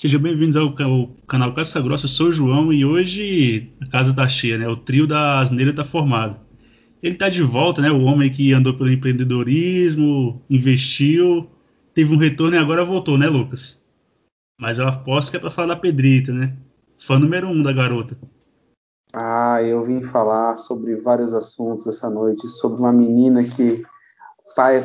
Sejam bem-vindos ao, ao, canal Caça Grossa, eu sou o João e hoje a casa tá cheia, né? O trio da Asneira tá formado. Ele tá de volta, né? O homem que andou pelo empreendedorismo, investiu, teve um retorno e agora voltou, né, Lucas? Mas eu aposto que é pra falar da Pedrita, né? Fã número um da garota. Ah, eu vim falar sobre vários assuntos essa noite, sobre uma menina que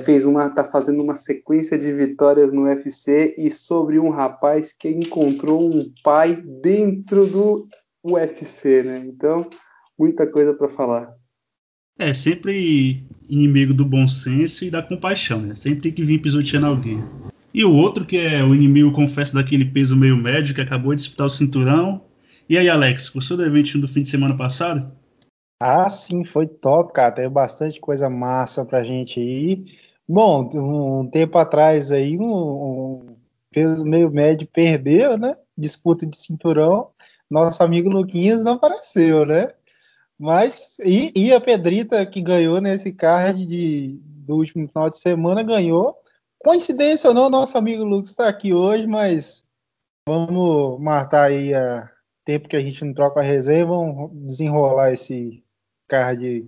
fez uma, tá fazendo uma sequência de vitórias no UFC e sobre um rapaz que encontrou um pai dentro do UFC, né? Então, muita coisa para falar. É, sempre inimigo do bom senso e da compaixão, né? Sempre tem que vir pisoteando alguém. E o outro, que é o inimigo, confesso, daquele peso meio médio, que acabou de disputar o cinturão. E aí, Alex, gostou do evento do fim de semana passado? Ah, sim, foi top, cara. Teve bastante coisa massa pra gente aí. Bom, um tempo atrás aí, um, um peso meio médio perdeu, né? Disputa de cinturão. Nosso amigo Luquinhas não apareceu, né? Mas, e, e a Pedrita que ganhou nesse card de, do último final de semana ganhou. Coincidência ou não, nosso amigo Lucas está aqui hoje, mas vamos matar aí a tempo que a gente não troca a resenha, vamos desenrolar esse, card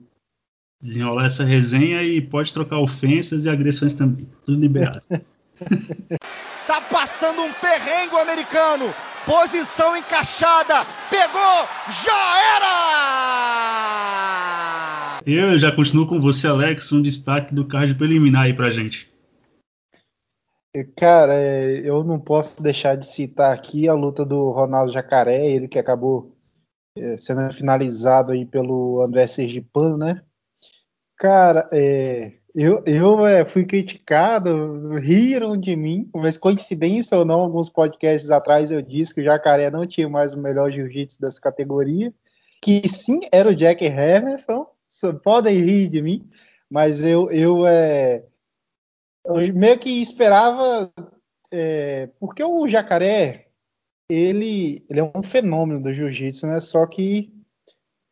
desenrolar essa resenha e pode trocar ofensas e agressões também. Tudo liberado. tá passando um perrengue americano. Posição encaixada. Pegou. Já era! Eu já continuo com você, Alex. Um destaque do card preliminar aí pra gente. Cara, é, eu não posso deixar de citar aqui a luta do Ronaldo Jacaré, ele que acabou é, sendo finalizado aí pelo André Sergipano, né? Cara, é, eu, eu é, fui criticado, riram de mim, mas coincidência ou não, alguns podcasts atrás eu disse que o Jacaré não tinha mais o melhor jiu-jitsu dessa categoria, que sim, era o Jack Hermanson, podem rir de mim, mas eu, eu, é, eu meio que esperava, é, porque o Jacaré, ele, ele é um fenômeno do jiu-jitsu, né? Só que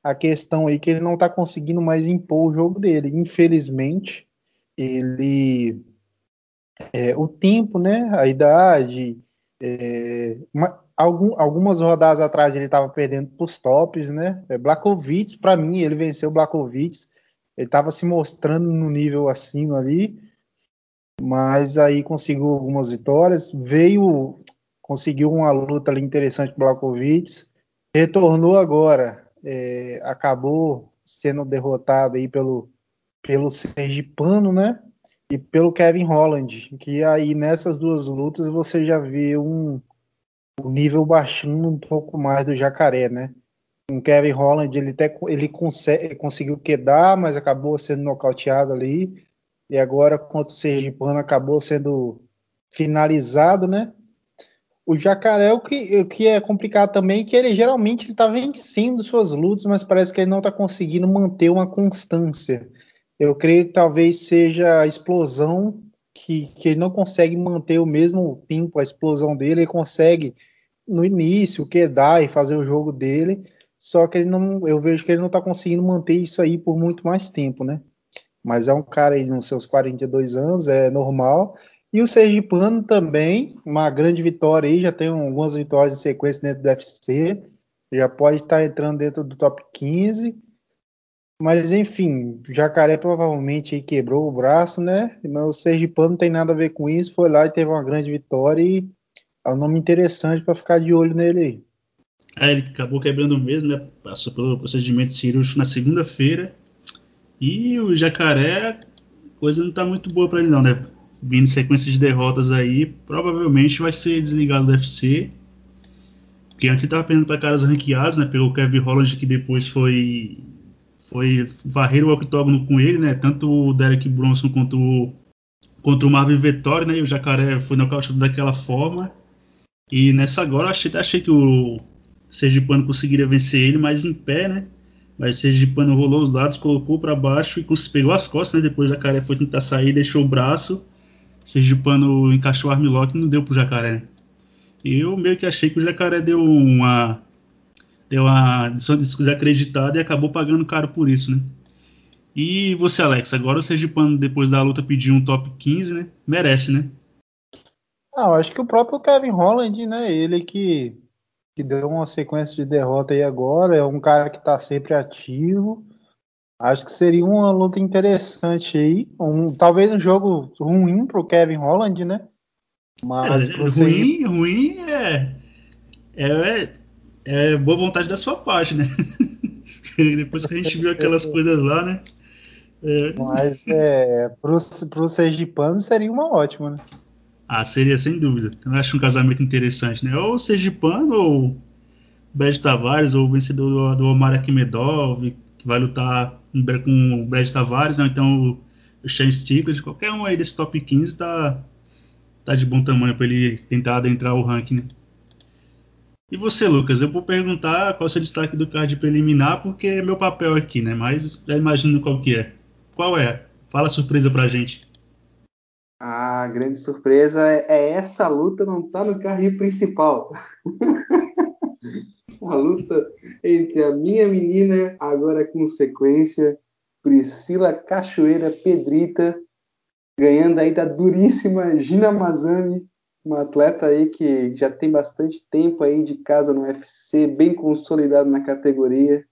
a questão aí é que ele não está conseguindo mais impor o jogo dele. Infelizmente, ele é, o tempo, né? A idade, é, uma, algum, algumas rodadas atrás ele estava perdendo para os tops, né? É, Blakovic, para mim, ele venceu o Blakovic. Ele estava se mostrando no nível acima ali, mas aí conseguiu algumas vitórias. Veio conseguiu uma luta ali interessante com Blakovic, retornou agora, é, acabou sendo derrotado aí pelo, pelo Sergipano, né? E pelo Kevin Holland, que aí nessas duas lutas você já vê um, um nível baixando um pouco mais do Jacaré, né? O Kevin Holland ele até ele consegue, conseguiu quedar, mas acabou sendo nocauteado ali. E agora contra o Sergipano acabou sendo finalizado, né? O Jacaré, o que, o que é complicado também, é que ele geralmente está vencendo suas lutas, mas parece que ele não está conseguindo manter uma constância. Eu creio que talvez seja a explosão que, que ele não consegue manter o mesmo tempo, a explosão dele, ele consegue no início quedar e fazer o jogo dele, só que ele não, eu vejo que ele não está conseguindo manter isso aí por muito mais tempo, né? Mas é um cara aí nos seus 42 anos, é normal, e o Sergipano também, uma grande vitória aí, já tem algumas vitórias em sequência dentro do UFC, já pode estar entrando dentro do top 15. Mas enfim, o Jacaré provavelmente quebrou o braço, né? Mas o Sergipano não tem nada a ver com isso, foi lá e teve uma grande vitória e é um nome interessante para ficar de olho nele aí. É, ele acabou quebrando mesmo, né? Passou pelo procedimento cirúrgico na segunda-feira. E o Jacaré, coisa não tá muito boa para ele não, né? Vindo sequência de derrotas aí, provavelmente vai ser desligado do UFC. Porque antes ele estava perdendo para caras ranqueados, né? Pelo Kevin Holland, que depois foi foi varrer o octógono com ele, né? Tanto o Derek Bronson quanto o, contra o Marvin Vettori, né? E o Jacaré foi nocauteado daquela forma. E nessa agora, achei, achei que o Sergipano conseguiria vencer ele, mas em pé, né? Mas o Sergipano rolou os dados, colocou para baixo e pegou as costas, né? Depois o Jacaré foi tentar sair, deixou o braço Sergipano encaixou o armlock e não deu pro jacaré. Eu meio que achei que o jacaré deu uma. Deu uma desacreditada e acabou pagando caro por isso, né? E você, Alex, agora o Sergipano, depois da luta, pediu um top 15, né? Merece, né? Ah, eu acho que o próprio Kevin Holland, né? Ele que, que deu uma sequência de derrota aí agora, é um cara que tá sempre ativo. Acho que seria uma luta interessante aí. Um, talvez um jogo ruim pro Kevin Holland, né? Mas é, ruim, ruim é, é, é boa vontade da sua parte, né? Depois que a gente viu aquelas coisas lá, né? É... Mas é, pro, pro Sergipano seria uma ótima, né? Ah, seria sem dúvida. Eu acho um casamento interessante, né? Ou o Sergipano ou Brad Tavares, ou o vencedor do, do Omar Akhmedov, que vai lutar com o Brad Tavares, né? então o Shane Stiglitz, qualquer um aí desse top 15 tá, tá de bom tamanho para ele tentar adentrar o ranking, né? E você, Lucas? Eu vou perguntar qual é o seu destaque do card preliminar, porque é meu papel aqui, né? Mas já imagino qual que é. Qual é? Fala a surpresa pra gente. A grande surpresa é essa luta não tá no carrinho principal. a luta entre a minha menina, agora com sequência, Priscila Cachoeira Pedrita, ganhando aí da duríssima Gina Mazami, uma atleta aí que já tem bastante tempo aí de casa no UFC, bem consolidado na categoria.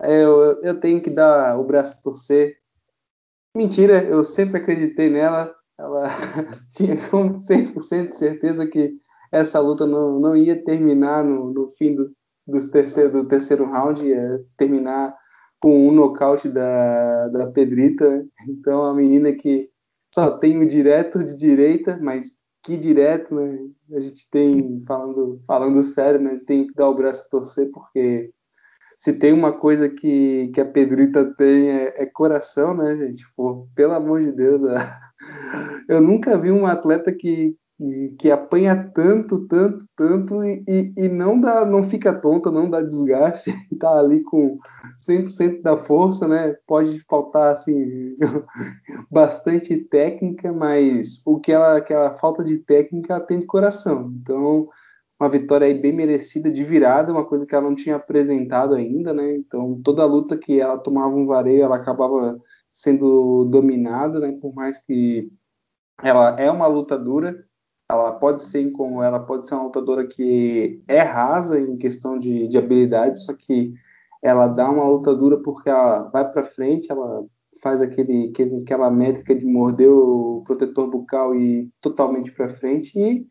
Eu, eu tenho que dar o braço a torcer. Mentira, eu sempre acreditei nela. Ela tinha 100% de certeza que essa luta não, não ia terminar no, no fim do, dos terceiro, do terceiro round, ia terminar com um nocaute da, da Pedrita. Então, a menina que só tem o direto de direita, mas que direto, né? A gente tem, falando, falando sério, né? Tem que dar o braço a torcer, porque se tem uma coisa que, que a Pedrita tem é, é coração, né, gente? Pô, pelo amor de Deus, eu nunca vi um atleta que, que apanha tanto, tanto, tanto e, e, e, não dá, não fica tonta, não dá desgaste, tá ali com 100% da força, né? Pode faltar assim bastante técnica, mas o que ela, aquela falta de técnica ela tem de coração. Então, uma vitória aí bem merecida de virada, uma coisa que ela não tinha apresentado ainda, né? Então, toda luta que ela tomava um vareio, ela acabava sendo dominada, né? Por mais que ela é uma lutadora, ela pode ser como ela pode ser uma lutadora que é rasa em questão de, de habilidade, só que ela dá uma lutadora porque ela vai para frente, ela faz aquele, aquele, aquela métrica de morder o protetor bucal e totalmente para frente e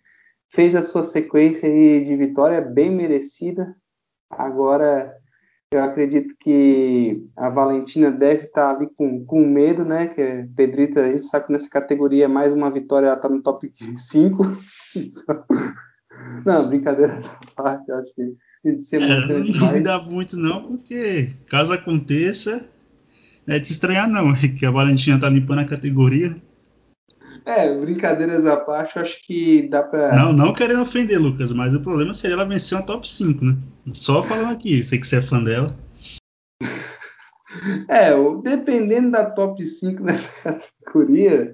fez a sua sequência de vitória bem merecida. Agora eu acredito que a Valentina deve estar ali com, com medo, né? Que é Pedrita, a gente sabe que nessa categoria mais uma vitória ela está no top 5. não, brincadeira essa parte, eu acho que a gente se emociona é, demais. Não me dá muito não, porque caso aconteça, é de estranhar não, que a Valentina está limpando a categoria. É, brincadeiras à parte, eu acho que dá pra. Não, não querendo ofender, Lucas, mas o problema seria ela vencer uma top 5, né? Só falando aqui, sei que você é fã dela. É, dependendo da top 5 nessa categoria,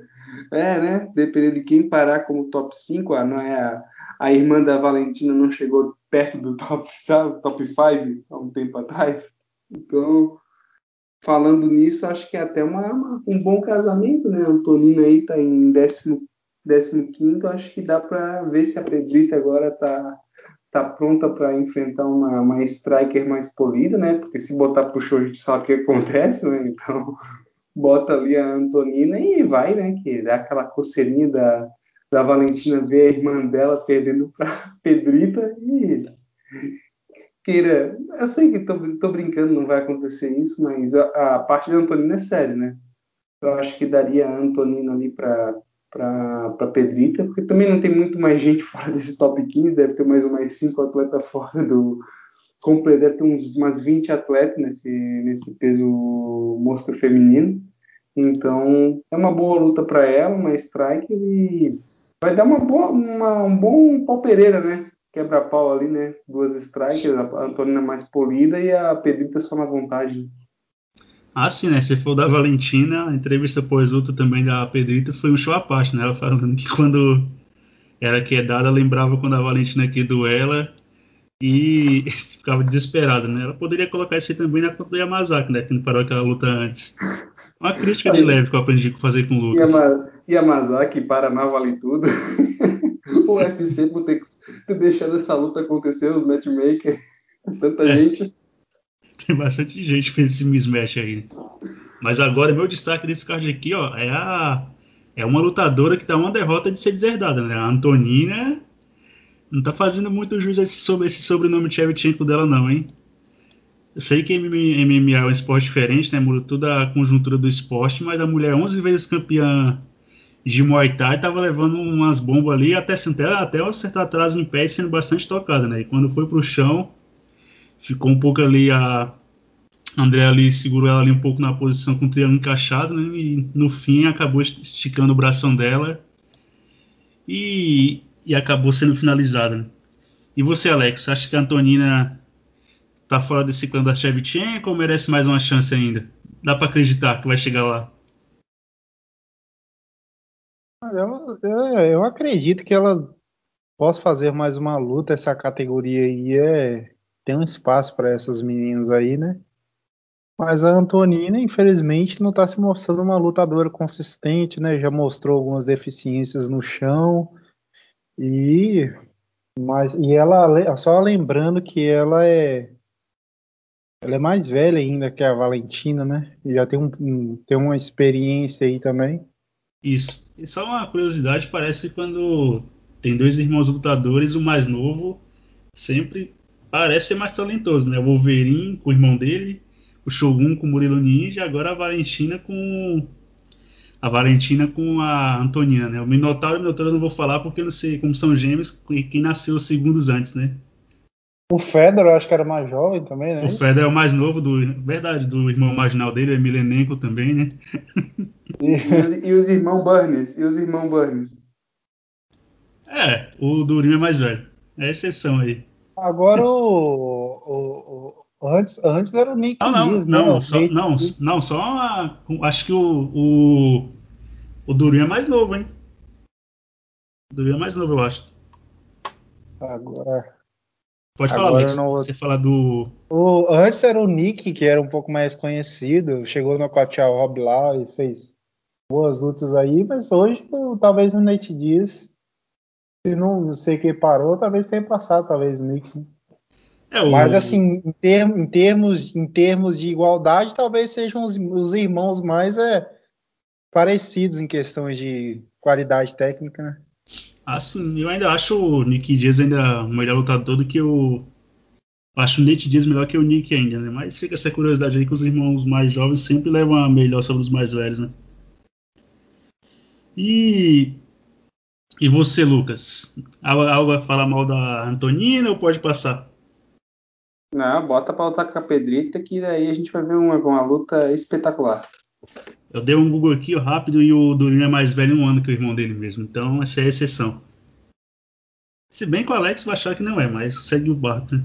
é, né? Dependendo de quem parar como top 5, ah, não é a, a irmã da Valentina não chegou perto do top, sabe, top 5 há um tempo atrás. Então, falando nisso, acho que é até uma, um bom casamento, né? A Antonina aí tá em décimo, décimo quinto, acho que dá para ver se a Pedrita agora tá, tá pronta para enfrentar uma, uma striker mais polida, né? Porque se botar pro show a gente sabe o que acontece, né? Então bota ali a Antonina e vai, né? Que dá aquela coceirinha da, da Valentina ver a irmã dela perdendo para Pedrita e queira. Eu sei que tô brincando, não vai acontecer isso, mas a, a parte da Antonina é séria, né? Eu acho que daria a Antonina ali para para Pedrita, porque também não tem muito mais gente fora desse top 15, deve ter mais ou mais cinco atletas fora do completo, deve ter uns, umas 20 atletas nesse, nesse peso monstro feminino. Então, é uma boa luta para ela, uma strike e vai dar uma boa, uma, um bom pau Pereira, né? Quebra-pau ali, né? Duas strikers, a Antonina mais polida e a Pedrita só na vontade. Ah, sim, né? Se for da Valentina, a entrevista pós-luta também da Pedrita foi um show à parte, né? Ela falando que quando era quedada, lembrava quando a Valentina quedou ela e ficava desesperada, né? Ela poderia colocar isso aí também na conta do Yamazaki, né? Que não parou aquela luta antes. Uma crítica de leve que eu aprendi a fazer com o Lucas. Yama, Yamazaki, Paraná vale tudo. o UFC por ter, ter deixado essa luta acontecer, os matchmakers, tanta é. gente. Tem bastante gente fez esse mismatch aí. Mas agora, meu destaque desse card aqui, ó, é a. É uma lutadora que tá uma derrota de ser deserdada, né? A Antonina não tá fazendo muito jus esse, sobre, esse sobrenome Chevchenko dela, não, hein? Eu sei que MMA é um esporte diferente, né? Muda toda a conjuntura do esporte, mas a mulher 11 vezes campeã de Muay Thai tava levando umas bombas ali, até, até, acertar atrás em pé sendo bastante tocada, né? E quando foi pro chão, ficou um pouco ali a André ali segurou ela ali um pouco na posição com o triângulo encaixado, né? E no fim acabou esticando o bração dela e, e acabou sendo finalizada. Né? E você, Alex, acha que a Antonina tá fora desse clã da Shevchenko ou merece mais uma chance ainda? Dá para acreditar que vai chegar lá? Eu, eu, eu, acredito que ela possa fazer mais uma luta. Essa categoria aí é, tem um espaço para essas meninas aí, né? Mas a Antonina, infelizmente, não está se mostrando uma lutadora consistente, né? Já mostrou algumas deficiências no chão. E mas e ela só lembrando que ela é ela é mais velha ainda que a Valentina, né? E já tem um, tem uma experiência aí também. Isso. E só uma curiosidade, parece quando tem dois irmãos lutadores, o mais novo sempre parece ser mais talentoso, né? O Wolverine com o irmão dele o Shogun com o Murilo Ninja, agora a Valentina com a Valentina com a Antonina, né? O Minotauro e o Minotauro eu não vou falar porque eu não sei como são gêmeos quem nasceu segundos antes, né? O Fedor eu acho que era mais jovem também, né? O Fedor é o mais novo do, verdade, do irmão marginal dele, é Milenenko também, né? E, os, e os irmãos Burns, e os irmãos Burns. É, o Durinho é mais velho. É exceção aí. Agora o, o, Antes, antes era o Nick ah, não, Dias, não, né? Só, não, não, só a, acho que o, o, o Durinho é mais novo, hein? O Durinho é mais novo, eu acho. Agora. Pode falar, Alex. Não... Você falar do. O, antes era o Nick, que era um pouco mais conhecido. Chegou no Coachal Rob lá e fez boas lutas aí, mas hoje talvez o Nate Dias, se não sei quem parou, talvez tenha passado, talvez o Nick. É, o... Mas assim, em, termos, em, termos, em termos de igualdade, talvez sejam os, os irmãos mais é, parecidos em questões de qualidade técnica, né? Ah, sim. Eu ainda acho o Nick Diaz ainda melhor lutador do que o. Acho o Nick Diaz melhor que o Nick ainda, né? Mas fica essa curiosidade aí que os irmãos mais jovens sempre levam a melhor sobre os mais velhos, né? E. E você, Lucas? Algo a falar mal da Antonina ou pode passar? Não, bota pra lutar com a Pedrita que daí a gente vai ver uma, uma luta espetacular. Eu dei um Google aqui rápido e o Durinho é mais velho um ano que o irmão dele mesmo. Então essa é a exceção. Se bem que o Alex vai achar que não é, mas segue o barco. Né?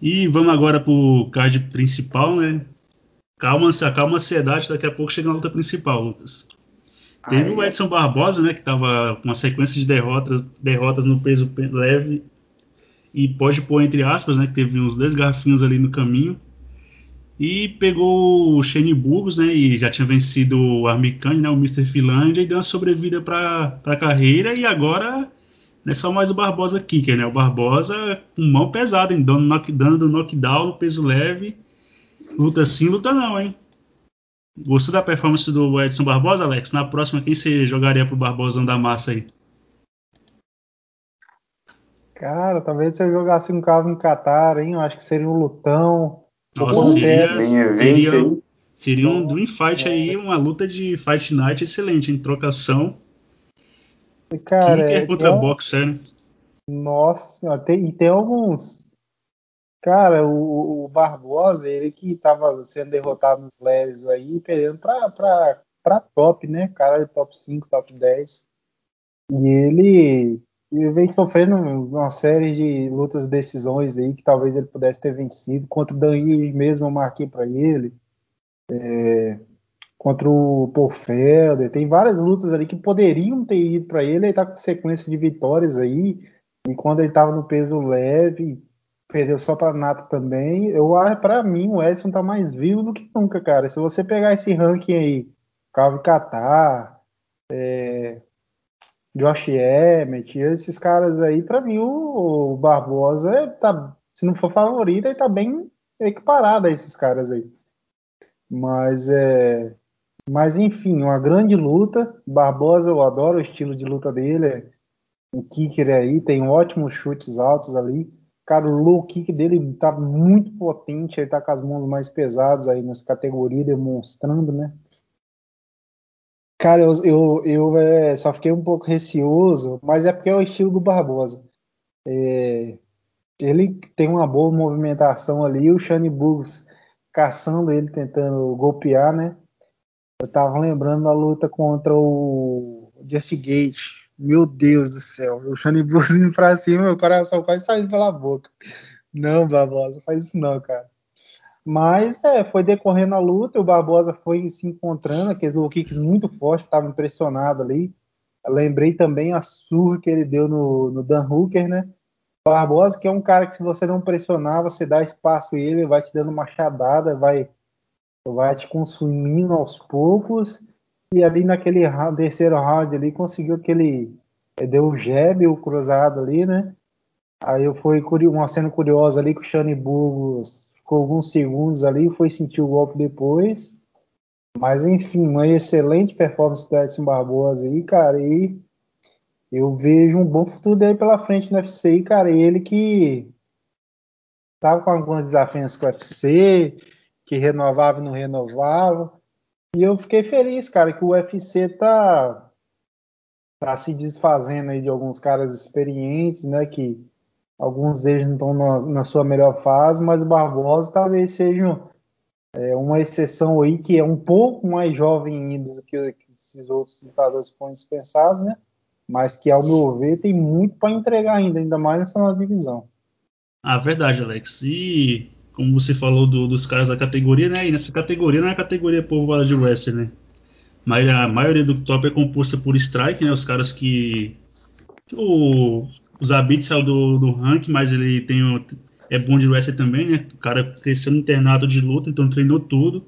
E vamos agora pro card principal, né? Calma, calma ansiedade, daqui a pouco chega na luta principal, Lucas. Teve Ai, o Edson Barbosa, né, que tava com uma sequência de derrotas, derrotas no peso leve e pode pôr entre aspas, né, que teve uns dois garfinhos ali no caminho. E pegou o Shane Burgos, né, e já tinha vencido o Armicani, né, o Mr. Finlândia, e deu uma sobrevida para a carreira. E agora não é só mais o Barbosa Kicker, né, o Barbosa com mão pesada, hein, dando, knock, dando knockdown no peso leve. Luta sim, luta não, hein. Gostou da performance do Edson Barbosa, Alex? Na próxima, quem você jogaria pro Barbosão da massa aí? Cara, talvez se eu jogasse um carro em Qatar, hein? Eu acho que seria um lutão. Nossa, seria, seria, seria um Dream Fight aí, uma luta de Fight Night excelente, em trocação. Cara, Kicker é contra um... boxer, né? Nossa, tem, e tem alguns. Cara, o, o, Barbosa, ele que tava sendo derrotado nos leves aí, perdendo pra, pra, pra top, né? Cara, top 5, top 10. E ele e vem sofrendo uma série de lutas e decisões aí que talvez ele pudesse ter vencido. Contra o Dani mesmo eu marquei para ele. É, contra o Paul Felder. Tem várias lutas ali que poderiam ter ido para ele. Ele tá com sequência de vitórias aí. E quando ele tava no peso leve, perdeu só para Nata também. Eu para mim, o Edson tá mais vivo do que nunca, cara. Se você pegar esse ranking aí, Calvin Catar, é, Josh Emmett, esses caras aí, para mim o, o Barbosa é, tá, se não for favorito, ele tá bem equiparado a esses caras aí. Mas é, mas enfim, uma grande luta. Barbosa, eu adoro o estilo de luta dele. É um kicker aí, tem ótimos chutes altos ali. Cara, o low kick dele tá muito potente, ele tá com as mãos mais pesadas aí nessa categoria, demonstrando, né? Cara, eu, eu, eu é, só fiquei um pouco receoso, mas é porque é o estilo do Barbosa. É, ele tem uma boa movimentação ali, o Shane Burgos caçando ele, tentando golpear, né? Eu tava lembrando da luta contra o Just Gate. Meu Deus do céu, o Shane Burgos indo pra cima, meu coração quase saindo pela boca. Não, Barbosa, faz isso não, cara. Mas é, foi decorrendo a luta, o Barbosa foi se encontrando, aqueles low kicks muito fortes, estava impressionado ali. Eu lembrei também a surra que ele deu no, no Dan Hooker, né? Barbosa, que é um cara que se você não pressionar, você dá espaço a ele, vai te dando machadada, vai, vai te consumindo aos poucos. E ali naquele round, terceiro round ali, conseguiu aquele. Eh, deu o jab, o cruzado ali, né? Aí eu fui uma cena curiosa ali que o Shane Burgos ficou alguns segundos ali foi sentir o golpe depois. Mas enfim, uma excelente performance do Edson Barbosa aí, cara. E eu vejo um bom futuro dele pela frente no UFC, e, cara. Ele que tava com algumas desafianças com o UFC, que renovava e não renovava. E eu fiquei feliz, cara, que o UFC tá, tá se desfazendo aí de alguns caras experientes, né? Que Alguns deles não estão na, na, sua melhor fase, mas o Barbosa talvez seja é, uma exceção aí que é um pouco mais jovem ainda do que, que esses outros lutadores foram dispensados, né? Mas que, ao meu ver, tem muito para entregar ainda, ainda mais nessa nova divisão. Ah, verdade, Alex. E como você falou do, dos caras da categoria, né? E nessa categoria não é a categoria povo de wrestling, né? Mas a maioria do top é composta por strike, né? Os caras que o, o Zabit saiu do, do ranking, mas ele tem o, é bom de wrestling também, né? O cara cresceu no internado de luta, então treinou tudo.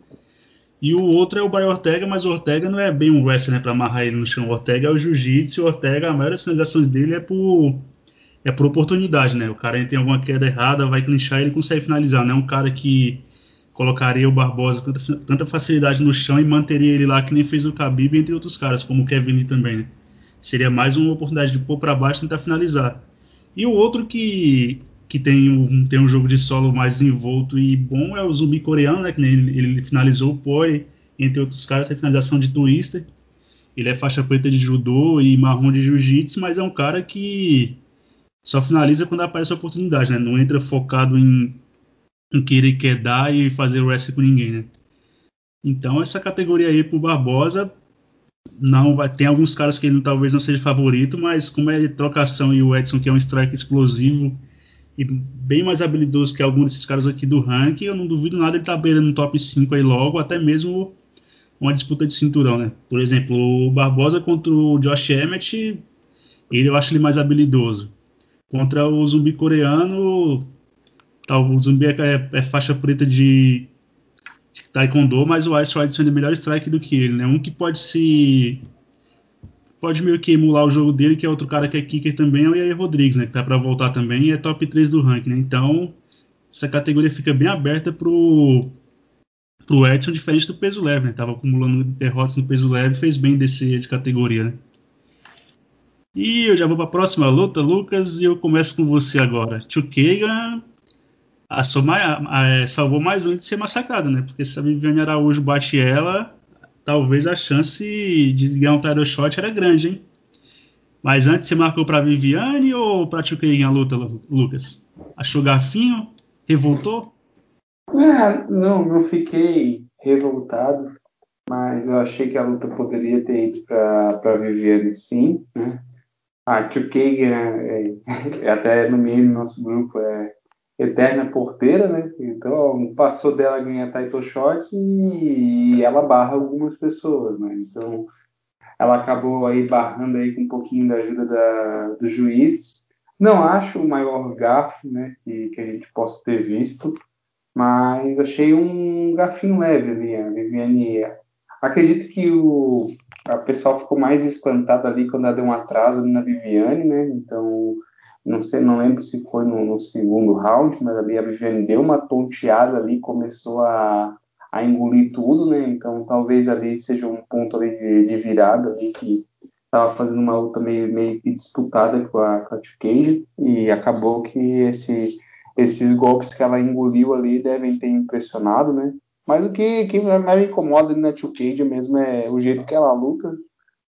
E o outro é o Brian Ortega, mas o Ortega não é bem um wrestler, né? Pra amarrar ele no chão. O Ortega é o jiu-jitsu o Ortega, a maioria das finalizações dele é por, é por oportunidade, né? O cara tem alguma queda errada, vai clinchar e ele consegue finalizar. Não é um cara que colocaria o Barbosa tanta, tanta facilidade no chão e manteria ele lá que nem fez o Khabib, entre outros caras, como o Kevin também, né? Seria mais uma oportunidade de pôr para baixo e tentar finalizar. E o outro que, que tem, um, tem um jogo de solo mais envolto e bom é o zumbi coreano, né? Que ele, ele finalizou o Poi, entre outros caras, a finalização de Twister. Ele é faixa preta de judô e marrom de jiu-jitsu, mas é um cara que só finaliza quando aparece a oportunidade, né? Não entra focado em, em querer quedar e fazer o wrestling com ninguém, né? Então essa categoria aí pro Barbosa não vai tem alguns caras que ele talvez não seja favorito, mas como é de trocação e o Edson que é um strike explosivo e bem mais habilidoso que alguns desses caras aqui do ranking, eu não duvido nada ele tá beirando no top 5 aí logo, até mesmo uma disputa de cinturão, né? Por exemplo, o Barbosa contra o Josh Emmett, ele eu acho ele mais habilidoso. Contra o zumbi coreano, tá, o zumbi é, é, é faixa preta de Taekwondo, mas o Ice Rider sendo melhor strike do que ele, né? Um que pode se pode meio que emular o jogo dele, que é outro cara que é kicker também, é o Yair Rodrigues, né? Que tá para voltar também e é top 3 do ranking, né? Então, essa categoria fica bem aberta pro pro Edson, diferente do peso leve, né? Tava acumulando derrotas no peso leve, fez bem descer de categoria, né? E eu já vou para a próxima luta, Lucas, e eu começo com você agora. Chukagan a a, salvou mais um de ser massacrada, né? Porque se a Viviane Araújo bate ela, talvez a chance de ganhar um title shot era grande, hein? Mas antes você marcou para Viviane ou para Chukayin a luta, Lucas? Achou gafinho? Revoltou? É, não, não fiquei revoltado, mas eu achei que a luta poderia ter ido para Viviane sim, né? A Chukayin, é, é, até no meio do nosso grupo, é eterna porteira, né? Então passou dela ganhar title shot e ela barra algumas pessoas, né? Então ela acabou aí barrando aí com um pouquinho da ajuda da, do juiz. Não acho o maior gafo, né? Que, que a gente possa ter visto, mas achei um gafinho leve ali, a Viviane. Acredito que o a pessoa ficou mais espantada ali quando ela deu um atraso na Viviane, né? Então, não sei, não lembro se foi no, no, segundo round, mas ali a Viviane deu uma tonteada ali, começou a, a engolir tudo, né? Então, talvez ali seja um ponto ali de, de virada ali que estava fazendo uma luta meio, meio que disputada com a, com Cage, e acabou que esse, esses golpes que ela engoliu ali devem ter impressionado, né? Mas o que, que me incomoda na Tio Cage mesmo é o jeito que ela luta.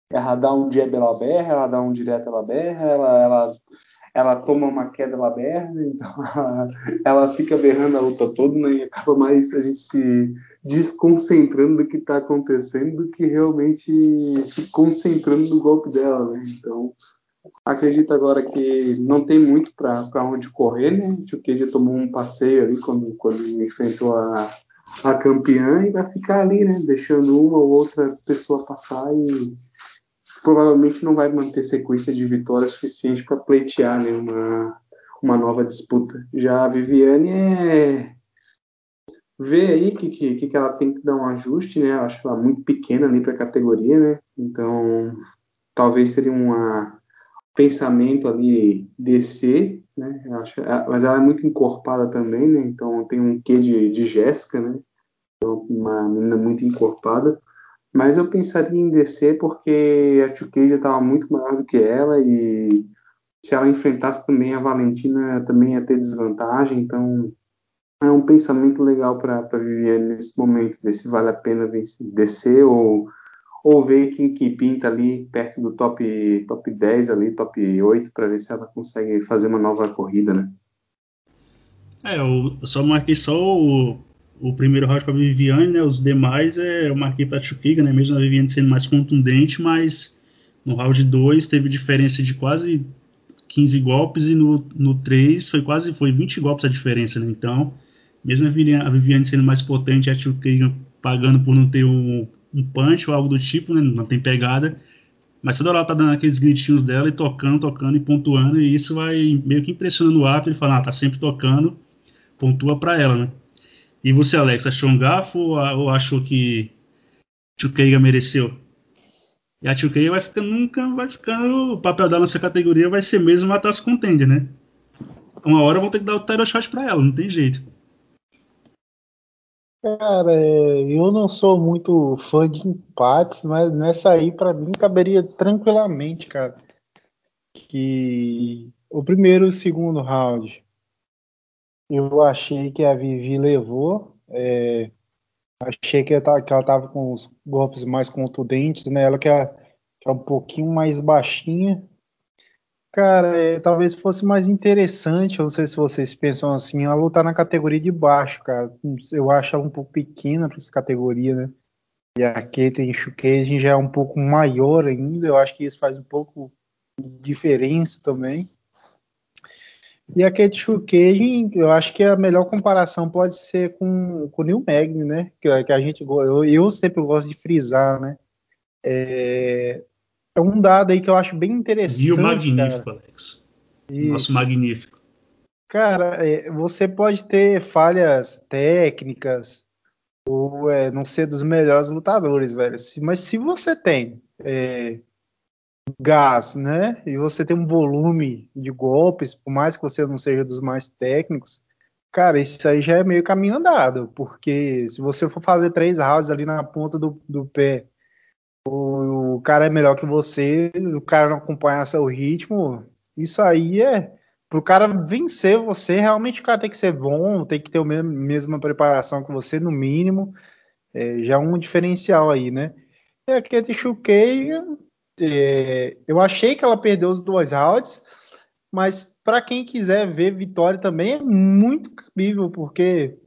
Ela dá um jab, ela berra, ela dá um direto, ela berra, ela, ela, ela toma uma queda, ela berra, então ela, fica berrando a luta toda né, e acaba mais a gente se desconcentrando do que está acontecendo do que realmente se concentrando no golpe dela. Né? Então, acredito agora que não tem muito para onde correr, né? O Cage tomou um passeio ali quando, quando enfrentou a a campeã e vai ficar ali, né? Deixando uma ou outra pessoa passar e provavelmente não vai manter sequência de vitórias suficiente para pleitear né, uma, uma nova disputa. Já a Viviane é ver aí que, que, que ela tem que dar um ajuste, né? Eu acho ela muito pequena ali para a categoria, né? Então talvez seria um pensamento ali descer né? Acho, é, mas ela é muito encorpada também, né? Então tem um quê de, de Jéssica, né? Uma menina muito encorpada. Mas eu pensaria em descer porque a Tukey já estava muito maior do que ela e se ela enfrentasse também a Valentina também ia ter desvantagem. Então é um pensamento legal para viver nesse momento, ver se vale a pena descer ou ou ver quem que pinta ali perto do top, top 10 ali, top 8, para ver se ela consegue fazer uma nova corrida, né? É, eu só marquei só o, o primeiro round para a Viviane, né? Os demais é, eu marquei para Chukiga, né? Mesmo a Viviane sendo mais contundente, mas no round 2 teve diferença de quase 15 golpes e no, no 3 foi quase foi 20 golpes a diferença, né? Então, mesmo a Viviane, a Viviane sendo mais potente, a Chukiga pagando por não ter um um punch ou algo do tipo, né? Não tem pegada. Mas toda hora ela tá dando aqueles gritinhos dela e tocando, tocando e pontuando, e isso vai meio que impressionando o árbitro. Ele fala, ah, tá sempre tocando, pontua para ela, né? E você, Alex, achou um gafo ou, ou achou que Chukeiga mereceu? E a Chukeiga vai ficando, nunca vai ficando, o papel dela nessa categoria vai ser mesmo matar as contender, né? Uma hora vou ter que dar o title shot pra ela, não tem jeito. Cara, é, eu não sou muito fã de empates, mas nessa aí, para mim, caberia tranquilamente, cara. Que o primeiro e o segundo round, eu achei que a Vivi levou. É, achei que ela, que ela tava com os golpes mais contundentes, né? Ela que é, que é um pouquinho mais baixinha. Cara, é, talvez fosse mais interessante, eu não sei se vocês pensam assim, ela lutar na categoria de baixo, cara. Eu acho ela um pouco pequena para essa categoria, né? E a Kate Shukagin já é um pouco maior ainda, eu acho que isso faz um pouco de diferença também. E a Kate Shukagin, eu acho que a melhor comparação pode ser com, com o Neil Magny, né? Que, que a gente, eu, eu sempre gosto de frisar, né? É, é um dado aí que eu acho bem interessante. E o magnífico, cara. Alex. Isso. Nosso magnífico. Cara, é, você pode ter falhas técnicas ou é, não ser dos melhores lutadores, velho. Mas se você tem é, gás, né? E você tem um volume de golpes, por mais que você não seja dos mais técnicos, cara, isso aí já é meio caminho andado. Porque se você for fazer três rounds ali na ponta do, do pé o, cara é melhor que você, o cara não acompanha seu ritmo, isso aí é. Pro cara vencer você, realmente o cara tem que ser bom, tem que ter a mesma preparação que você, no mínimo. É, já é um diferencial aí, né? E a Katie Shukei, é, eu achei que ela perdeu os dois rounds, mas para quem quiser ver vitória também é muito cabível, porque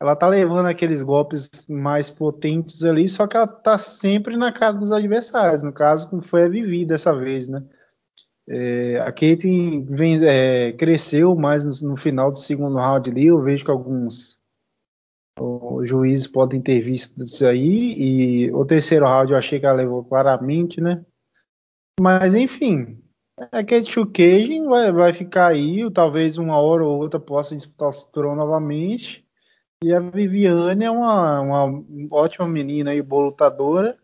ela tá levando aqueles golpes mais potentes ali, só que ela tá sempre na cara dos adversários. No caso, como foi a Vivi dessa vez, né? É, a vem, é, cresceu mais no, no, final do segundo round ali. Eu vejo que alguns juízes podem ter visto isso aí. E o terceiro round eu achei que ela levou claramente, né? Mas enfim, a Kate Chukagin vai, vai ficar aí. Talvez uma hora ou outra possa disputar o cinturão novamente. E a Viviane é uma, uma ótima menina e boa lutadora.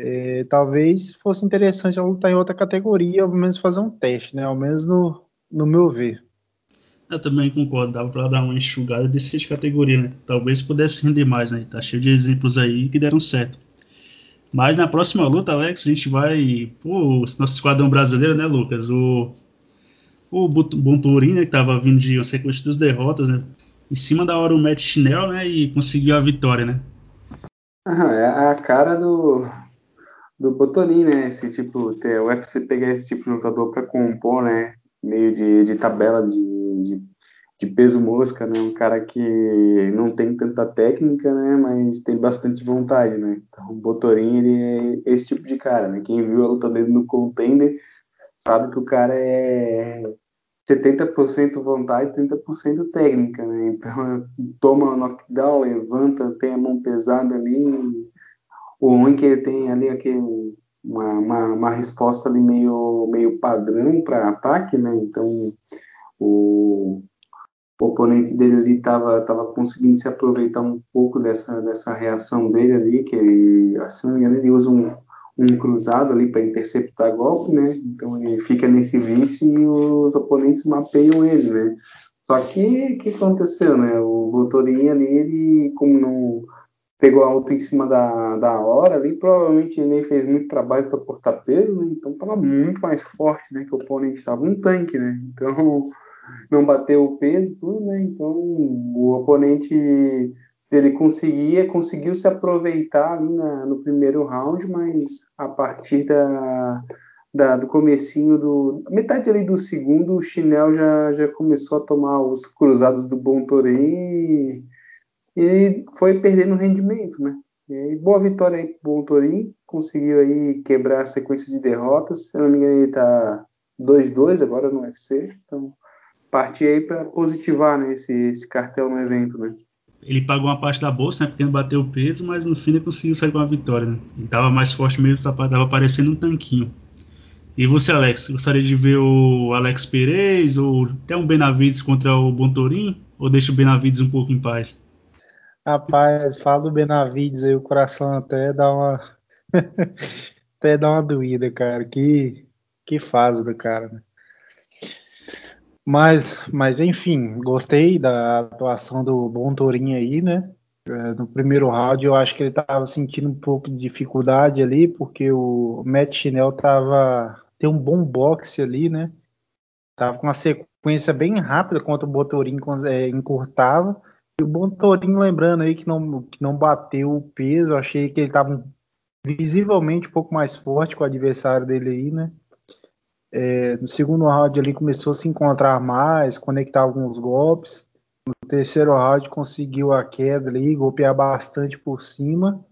é, talvez fosse interessante ela lutar em outra categoria, ao menos fazer um teste, né? Ao menos no, no meu ver. Eu também concordo, dava para dar uma enxugada desse de categoria, né? Talvez pudesse render mais, né? Tá cheio de exemplos aí que deram certo. Mas na próxima luta, Alex, a gente vai. Pô, nosso esquadrão brasileiro, né, Lucas? O. O Bonturin, né, que tava vindo de uma sequência das derrotas, né? Em cima da hora o Matt Chinel, né? E conseguiu a vitória, né? Ah, é a cara do, do Botonin, né? Esse tipo, ter, o UFC pegar esse tipo de lutador para compor, né? Meio de, de tabela de, de, de, peso mosca, né? Um cara que não tem tanta técnica, né? Mas tem bastante vontade, né? Então, o Botorin, ele é esse tipo de cara, né? Quem viu a luta dele no Contender sabe que o cara é 70% vontade e 30% técnica, né? Então, toma knockdown, levanta, tem a mão pesada ali, o ruim é que ele tem ali aquele, uma, uma, uma resposta ali meio, meio padrão para ataque, né? Então o, o oponente dele ali estava tava conseguindo se aproveitar um pouco dessa, dessa reação dele ali, que ele, se ele usa um, um cruzado ali para interceptar golpe, né? Então ele fica nesse vício e os oponentes mapeiam ele, né? Só que o que aconteceu, né? O Botorinha ali, ele, como não pegou a luta em cima da, da hora ali, provavelmente ele fez muito trabalho para cortar peso, né? Então estava muito mais forte, né? Que o oponente estava um tanque, né? Então não bateu o peso, tudo, né? Então o oponente ele conseguia, conseguiu se aproveitar ali na, no primeiro round, mas a partir da, da, do comecinho do metade ali do segundo, o Chinel já, já começou a tomar os cruzados do Bom Torém e foi perdendo rendimento, né? E boa vitória aí pro Bom Torim, conseguiu aí quebrar a sequência de derrotas, se eu não me engano ele tá 2-2 agora no UFC, então partir aí para positivar né, esse, esse cartel no evento, né? Ele pagou uma parte da bolsa, né? Porque não bateu o peso, mas no fim ele conseguiu sair com a vitória, né? Ele tava mais forte mesmo, tava parecendo um tanquinho. E você, Alex, gostaria de ver o Alex Perez ou até um Benavides contra o Bontorim? Ou deixa o Benavides um pouco em paz? Rapaz, fala do Benavides aí, o coração até dá uma. até dá uma doída, cara. Que, que fase do cara, né? Mas, mas enfim, gostei da atuação do Bom Tourinho aí, né? É, no primeiro round eu acho que ele estava sentindo um pouco de dificuldade ali, porque o Matt Chinel tava tem um bom boxe ali, né? Tava com uma sequência bem rápida contra o Botorim é, encurtava. E o Bontorinho, lembrando aí que não, que não bateu o peso, achei que ele estava visivelmente um pouco mais forte com o adversário dele aí, né? É, no segundo round ele começou a se encontrar mais, conectar alguns golpes. No terceiro round conseguiu a queda ali, golpear bastante por cima,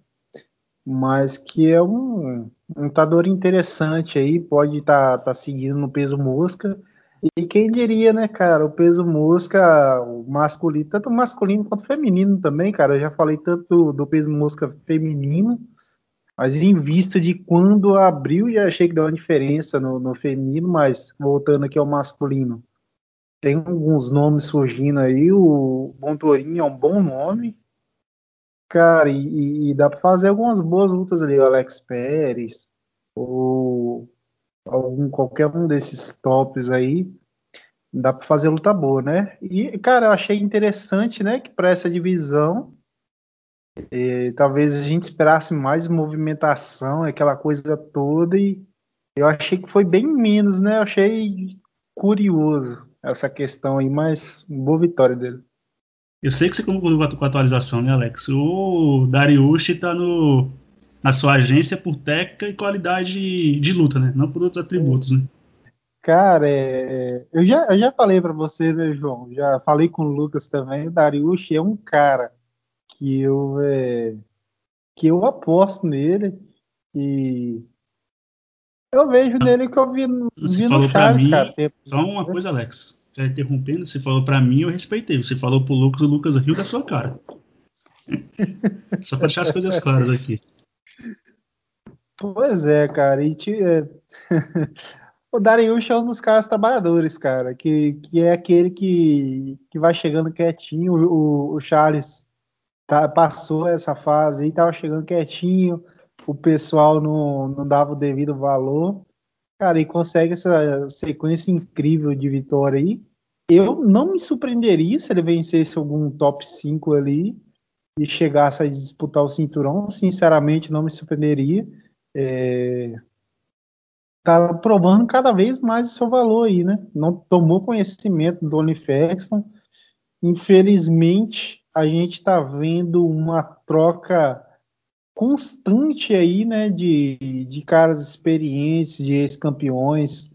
mas que é um, um lutador interessante aí, pode estar tá, tá seguindo no peso mosca e quem diria, né, cara, o peso mosca, o masculino, tanto masculino quanto feminino também, cara. Eu já falei tanto do peso mosca feminino, mas em vista de quando abriu, já achei que deu uma diferença no, no feminino, mas voltando aqui ao masculino, tem alguns nomes surgindo aí. O Bontorinho é um bom nome, cara, e, e dá para fazer algumas boas lutas ali. O Alex Pérez, o algum, qualquer um desses tops aí, dá para fazer luta boa, né? E, cara, eu achei interessante, né, que para essa divisão, e, talvez a gente esperasse mais movimentação, aquela coisa toda, e eu achei que foi bem menos, né? Eu achei curioso essa questão aí, mas boa vitória dele. Eu sei que você concordou com a atualização, né, Alex? O Dariush tá no na sua agência por técnica e qualidade de luta, né? Não por outros atributos, né? Cara, é, eu, já, eu já falei para você, né, João? Já falei com o Lucas também. O Dariush é um cara que eu, é, que eu aposto nele e eu vejo nele que eu vi, vi no Charles, mim, cara. Tempo. Só uma coisa, Alex. Já interrompendo, você falou para mim, eu respeitei. Você falou pro Lucas, o Lucas riu da sua cara. Só para deixar as coisas claras aqui. Pois é, cara. E te, é... o Darius é um dos caras trabalhadores, cara, que, que é aquele que, que vai chegando quietinho. O, o Charles tá, passou essa fase e tava chegando quietinho, o pessoal não, não dava o devido valor. Cara, e consegue essa sequência incrível de vitória aí. Eu não me surpreenderia se ele vencesse algum top 5 ali e chegasse a disputar o cinturão. Sinceramente, não me surpreenderia. É... Tá provando cada vez mais o seu valor aí, né? Não tomou conhecimento do Tony Ferguson. Infelizmente, a gente está vendo uma troca constante aí, né, de, de caras experientes, de ex-campeões,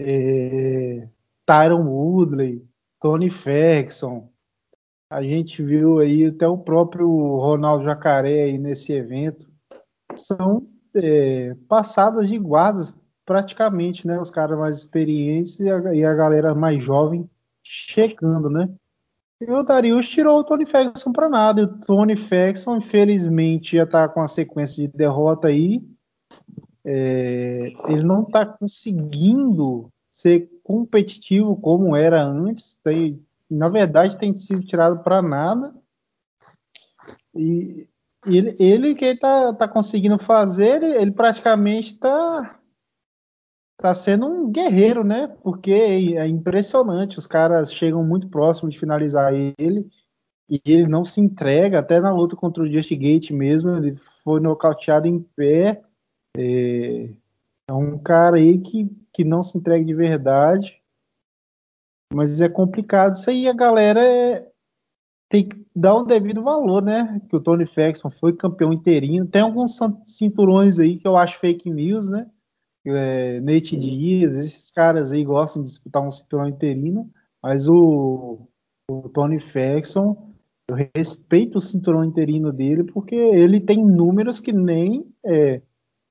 é, Tyron Woodley, Tony Ferguson. A gente viu aí até o próprio Ronaldo Jacaré aí nesse evento. São é, passadas de guardas praticamente, né? Os caras mais experientes e a, e a galera mais jovem chegando, né? E o Darius tirou o Tony Ferguson para nada. E o Tony Ferguson, infelizmente, já está com a sequência de derrota aí. É, ele não está conseguindo ser competitivo como era antes. Tem, na verdade, tem sido tirado para nada. E ele, ele que ele tá, tá conseguindo fazer, ele, ele praticamente está tá sendo um guerreiro, né? Porque é impressionante, os caras chegam muito próximo de finalizar ele e ele não se entrega, até na luta contra o Just Gate mesmo, ele foi nocauteado em pé. É, é um cara aí que, que não se entrega de verdade. Mas é complicado isso aí, a galera é, tem que dar o um devido valor, né? Que o Tony Ferguson foi campeão interino. Tem alguns cinturões aí que eu acho fake news, né? É, Nate Diaz, esses caras aí gostam de disputar um cinturão interino, mas o, o Tony Ferguson, eu respeito o cinturão interino dele porque ele tem números que nem é,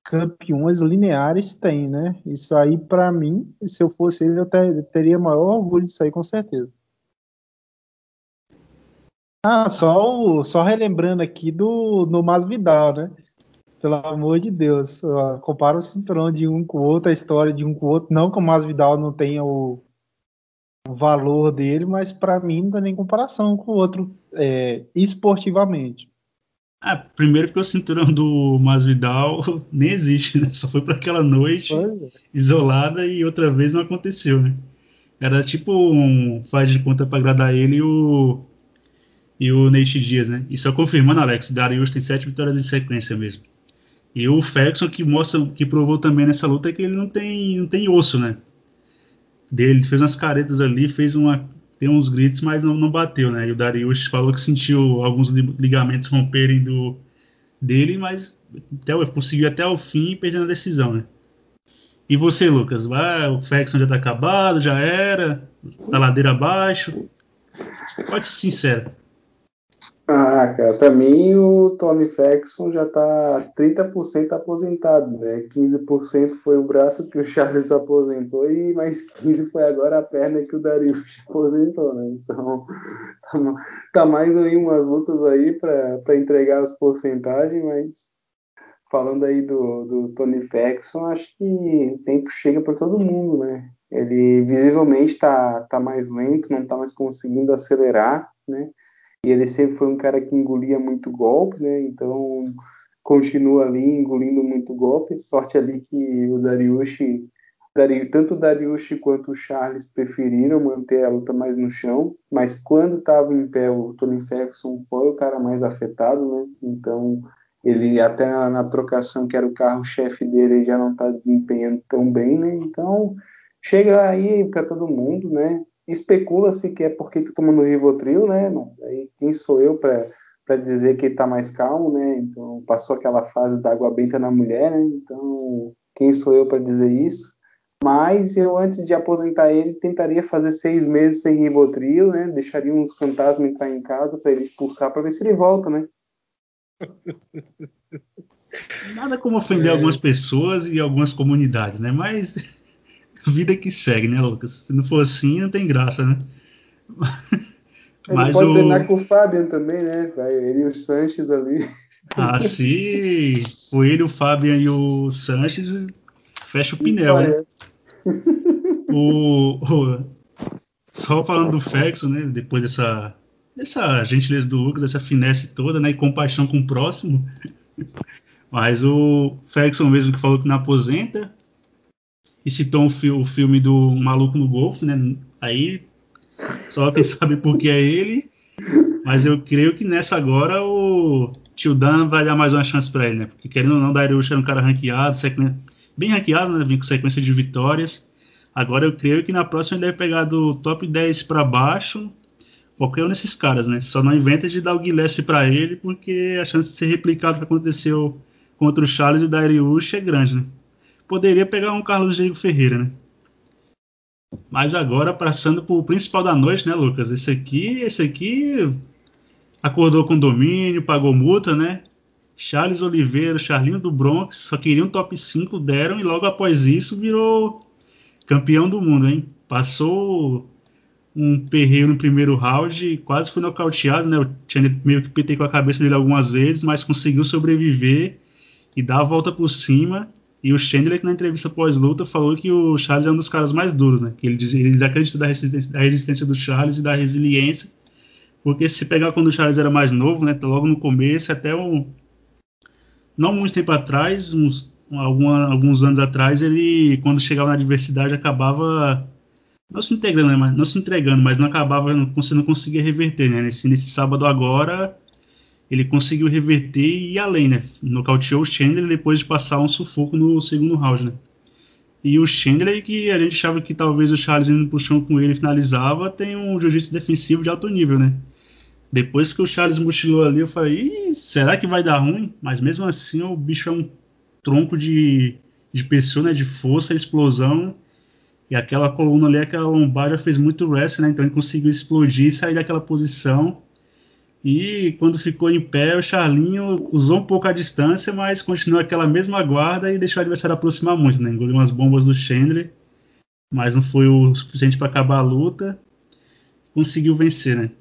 campeões lineares têm, né? Isso aí, para mim, se eu fosse ele, eu ter, teria maior orgulho disso aí, com certeza. Ah, só, só relembrando aqui do no Masvidal, né? Pelo amor de Deus. Compara o cinturão de um com o outro, a história de um com o outro. Não que o Masvidal não tenha o, o valor dele, mas para mim não dá nem comparação com o outro é, esportivamente. Ah, primeiro porque o cinturão do Masvidal nem existe, né? Só foi para aquela noite é. isolada e outra vez não aconteceu, né? Era tipo um faz de conta para agradar ele e o e o Nate Dias, né? E só confirmando, Alex, Darius tem sete vitórias em sequência mesmo. E o Ferguson que mostra, que provou também nessa luta é que ele não tem, não tem osso, né? Ele fez umas caretas ali, fez uma, tem uns gritos, mas não, não bateu, né? E o Darius falou que sentiu alguns ligamentos romperem do dele, mas até, conseguiu até o fim perdendo a decisão, né? E você, Lucas? Vai, o Ferguson já tá acabado, já era, tá ladeira abaixo. Pode ser sincero. Ah, cara, pra mim o Tony Ferguson já tá 30% aposentado, né? 15% foi o braço que o Charles aposentou e mais 15% foi agora a perna que o Darius aposentou, né? Então, tá, tá mais aí umas lutas aí para entregar as porcentagens, mas falando aí do, do Tony Ferguson, acho que o tempo chega para todo mundo, né? Ele visivelmente tá, tá mais lento, não tá mais conseguindo acelerar, né? E ele sempre foi um cara que engolia muito golpe, né? Então continua ali engolindo muito golpe. Sorte ali que o Dariushi, tanto o Dariushi quanto o Charles preferiram manter a luta mais no chão, mas quando estava em pé o Tony Ferguson foi o cara mais afetado, né? Então ele até na, na trocação que era o carro-chefe dele ele já não está desempenhando tão bem, né? Então chega aí para todo mundo, né? Especula-se que é porque está tomando Rivotril, né? Aí quem sou eu para dizer que está mais calmo, né? Então passou aquela fase da água benta na mulher, né? Então quem sou eu para dizer isso? Mas eu antes de aposentar ele tentaria fazer seis meses sem Rivotril, né? Deixaria uns fantasmas entrar em casa para ele expulsar para ver se ele volta, né? Nada como ofender é. algumas pessoas e algumas comunidades, né? Mas vida que segue, né, Lucas? Se não for assim, não tem graça, né? Ele Mas pode o... treinar com o Fabian também, né? Ele e o Sanches ali. Ah, sim! O ele, o Fabian e o Sanches fecha o pneu, né? O, o, só falando do Ferguson, né? Depois dessa, dessa gentileza do Lucas, essa finesse toda, né? E compaixão com o próximo. Mas o Ferguson mesmo que falou que não aposenta, e citou um o filme do Maluco no Golfo, né? Aí só quem sabe por que é ele. Mas eu creio que nessa agora o Tio Dan vai dar mais uma chance para ele, né? Porque querendo ou não, o Darius era um cara ranqueado, bem ranqueado, né? Vinha com sequência de vitórias. Agora eu creio que na próxima ele deve pegar do top 10 para baixo, qualquer um desses caras, né? Só não inventa de dar o Gillespie para ele, porque a chance de ser replicado que aconteceu contra o Charles e o Darius é grande, né? Poderia pegar um Carlos Diego Ferreira, né? Mas agora passando para o principal da noite, né, Lucas? Esse aqui, esse aqui acordou com domínio, pagou multa, né? Charles Oliveira, Charlinho do Bronx, só queriam top 5, deram e logo após isso virou campeão do mundo, hein? Passou um perreio no primeiro round, quase foi nocauteado, né? Eu tinha meio que pitei com a cabeça dele algumas vezes, mas conseguiu sobreviver e dar a volta por cima. E o Chandler, na entrevista pós-luta, falou que o Charles é um dos caras mais duros, né? Que ele, diz, ele acredita da resistência, da resistência do Charles e da resiliência. Porque se pegar quando o Charles era mais novo, né? Logo no começo, até um. Não muito tempo atrás, uns, alguma, alguns anos atrás, ele, quando chegava na adversidade, acabava não se integrando, né, mas, não se entregando, mas não acabava, você não conseguia reverter, né? Nesse, nesse sábado agora, ele conseguiu reverter e ir além, né? Nocauteou o Chandler depois de passar um sufoco no segundo round, né? E o Chandler, que a gente achava que talvez o Charles indo pro chão com ele finalizava, tem um jiu-jitsu defensivo de alto nível, né? Depois que o Charles mochilou ali, eu falei, será que vai dar ruim? Mas mesmo assim, o bicho é um tronco de, de pessoa, né? De força, explosão. E aquela coluna ali, aquela lombar já fez muito wrestling, né? Então ele conseguiu explodir e sair daquela posição e quando ficou em pé, o Charlinho usou um pouco a distância, mas continuou aquela mesma guarda e deixou o adversário aproximar muito, né? Engoliu umas bombas do Chandler, mas não foi o suficiente para acabar a luta. Conseguiu vencer, né?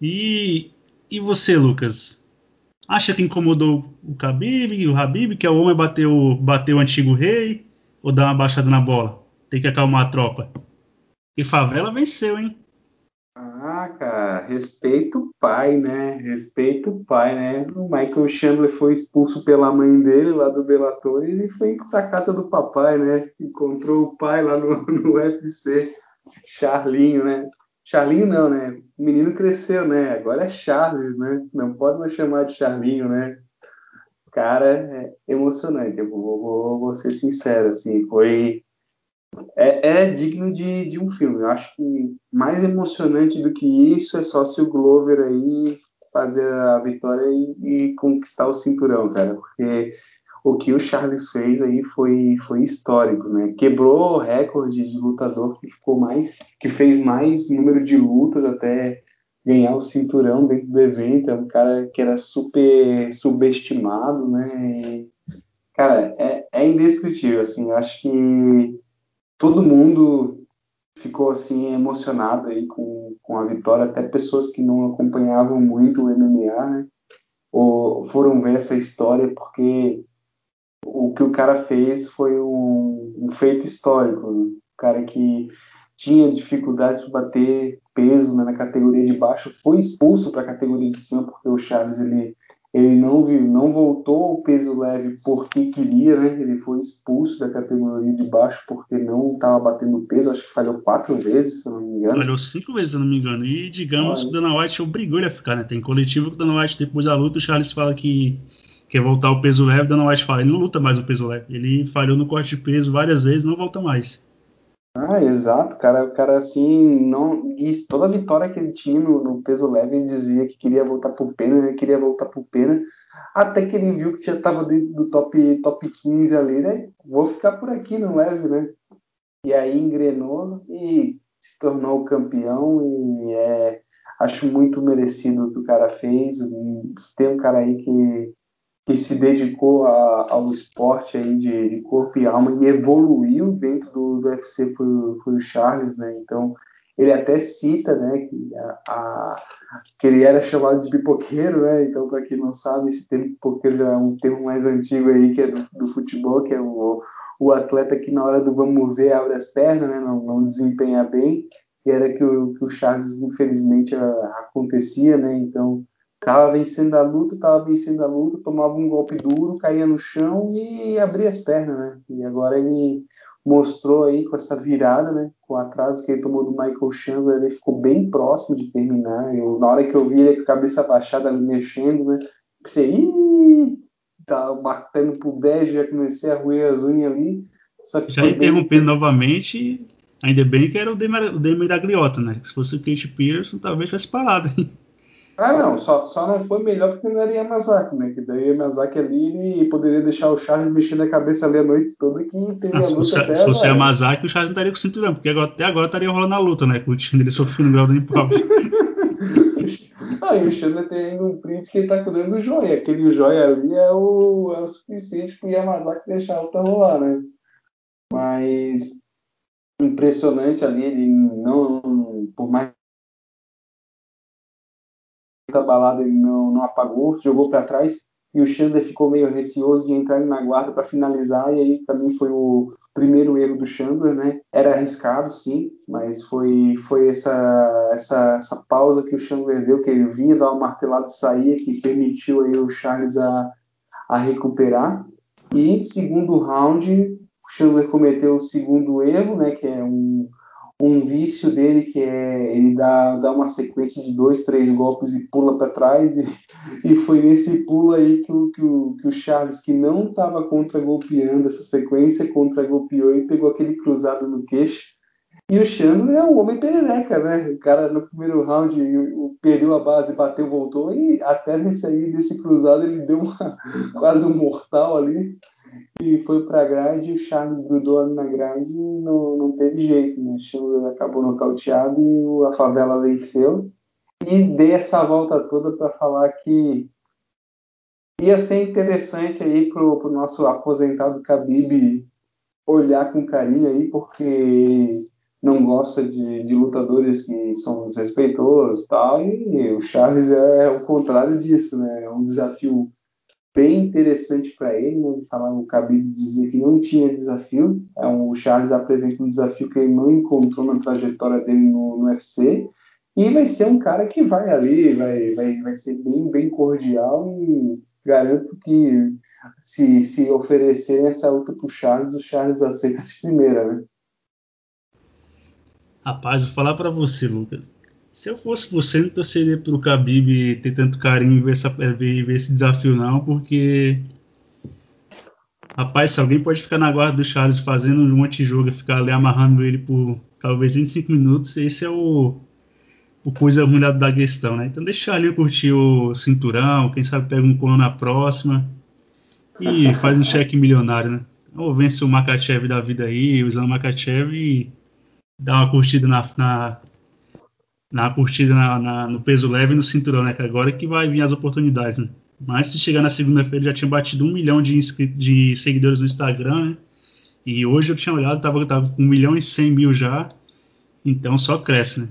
E, e você, Lucas? Acha que incomodou o Khabib, o Habib, que é o homem bateu, bateu o antigo rei, ou dá uma baixada na bola? Tem que acalmar a tropa. E Favela venceu, hein? Ah, cara, respeito o pai, né? Respeito o pai, né? O Michael Chandler foi expulso pela mãe dele lá do Bellator e ele foi pra casa do papai, né? Encontrou o pai lá no, no UFC, Charlinho, né? Charlinho não, né? O menino cresceu, né? Agora é Charles, né? Não pode mais chamar de Charlinho, né? Cara, é emocionante. Eu vou, vou, vou ser sincero, assim, foi é, é digno de, de, um filme. Eu acho que mais emocionante do que isso é só se o Glover aí fazer a vitória e, e conquistar o cinturão, cara. Porque o que o Charles fez aí foi, foi histórico, né? Quebrou o recorde de lutador que ficou mais, que fez mais número de lutas até ganhar o cinturão dentro do evento. É um cara que era super subestimado, né? E, cara, é, é indescritível, assim. Acho que todo mundo ficou assim emocionado aí com, com a vitória, até pessoas que não acompanhavam muito o MMA, né? Ou foram ver essa história porque o que o cara fez foi um, um feito histórico. Né? O cara que tinha dificuldade de bater peso né, na categoria de baixo foi expulso para a categoria de cima porque o Chaves ele ele não, viu, não voltou ao peso leve porque queria, né? Ele foi expulso da categoria de baixo porque não estava batendo peso. Acho que falhou quatro vezes, se não me engano. Falhou cinco vezes, se não me engano. E digamos que o Dana White obrigou ele a ficar, né? Tem coletivo que o Dana White, depois da luta, o Charles fala que quer voltar ao peso leve. O Dana White fala, ele não luta mais o peso leve. Ele falhou no corte de peso várias vezes, não volta mais. Ah, exato, cara. O cara assim, não. E toda vitória que ele tinha no, no peso leve, ele dizia que queria voltar pro pena, ele queria voltar pro pena. Até que ele viu que já tava dentro do top, top 15 ali, né? Vou ficar por aqui no leve, né? E aí engrenou e se tornou campeão e é, acho muito merecido o que o cara fez. Tem um cara aí que que se dedicou a, ao esporte aí de, de, corpo e alma e evoluiu dentro do, do UFC foi, foi o Charles, né? Então ele até cita, né, que, a, a, que ele era chamado de pipoqueiro, né? Então para quem não sabe esse termo pipoqueiro é um termo mais antigo aí que é do, do futebol, que é o, o atleta que na hora do vamos ver abre as pernas, né? Não, não desempenha bem. E era que o, que o Charles infelizmente acontecia, né? Então Tava vencendo a luta, tava vencendo a luta, tomava um golpe duro, caía no chão e abria as pernas, né? E agora ele mostrou aí com essa virada, né? Com o atraso que ele tomou do Michael Chandler, ele ficou bem próximo de terminar. Eu, na hora que eu vi ele com a cabeça baixada ali mexendo, né? Pensei, ih, tá marcando pro bege, já comecei a roer as unhas ali. já interrompendo bem... novamente, ainda bem que era o Demi da Gliota, né? Se fosse o Kate Pearson, talvez tivesse parado. Ah, não, só, só não foi melhor porque não era Yamazaki, né? Que daí Yamazaki ali ele poderia deixar o Charles mexendo a cabeça ali a noite toda que teria ah, se fosse, até, Se fosse o Yamazaki, o Charles não estaria com o cinturão, porque agora, até agora estaria rolando a luta, né? Com o time dele sofrendo grau do ah, e o Chandler tem ainda um print que ele tá cuidando do joia. Aquele joia ali é o, é o suficiente pro Yamazaki deixar a luta rolar, né? Mas impressionante ali, ele não, por mais abalado, ele não, não apagou, jogou para trás e o Chandler ficou meio receoso de entrar na guarda para finalizar e aí também foi o primeiro erro do Chandler, né? Era arriscado, sim, mas foi foi essa essa, essa pausa que o Chandler deu, que ele vinha dar uma martelada e saía, que permitiu aí o Charles a, a recuperar. E segundo round, o Chandler cometeu o segundo erro, né? Que é um um vício dele que é ele dá, dá uma sequência de dois, três golpes e pula para trás e, e foi nesse pulo aí que o, que o, que o Charles, que não estava contra-golpeando essa sequência, contra-golpeou e pegou aquele cruzado no queixo. E o Chandler é um homem perereca, né? O cara no primeiro round perdeu a base, bateu, voltou e até nesse aí, desse cruzado, ele deu uma, quase um mortal ali e foi para a grade, o Charles grudou ali na grade e não, não teve jeito, né? O Charles acabou nocauteado e a favela venceu. E dei essa volta toda para falar que ia ser interessante aí pro, pro nosso aposentado Khabib olhar com carinho aí, porque não gosta de, de lutadores que são desrespeitosos e tal, e o Charles é, o contrário disso, né? É um desafio bem interessante para ele, né? Falar o Khabib dizer que não tinha desafio. É um, o Charles apresenta um desafio que ele não encontrou na trajetória dele no, no UFC. E vai ser um cara que vai ali, vai, vai, vai ser bem, bem cordial e garanto que se, se oferecerem essa luta pro Charles, o Charles aceita de primeira, né? Rapaz, vou falar para você, Lucas. Se eu fosse você, não torceria pro Khabib ter tanto carinho em ver, essa, ver, ver esse desafio, não, porque. Rapaz, se alguém pode ficar na guarda do Charles fazendo um monte de jogo e ficar ali amarrando ele por talvez 25 minutos, esse é o, o coisa ruim da, questão, né? Então deixa ali curtir o cinturão, quem sabe pega um colo na próxima e faz um cheque milionário, né? Ou vence o Makachev da vida aí, usando o Makachev e dá uma curtida na, na na curtida na, na, no peso leve e no cinturão, né? Que agora é que vai vir as oportunidades, né? Mas antes de chegar na segunda-feira já tinha batido um milhão de, de seguidores no Instagram, né? E hoje eu tinha olhado, tava, tava com um milhão e cem mil já. Então só cresce, né?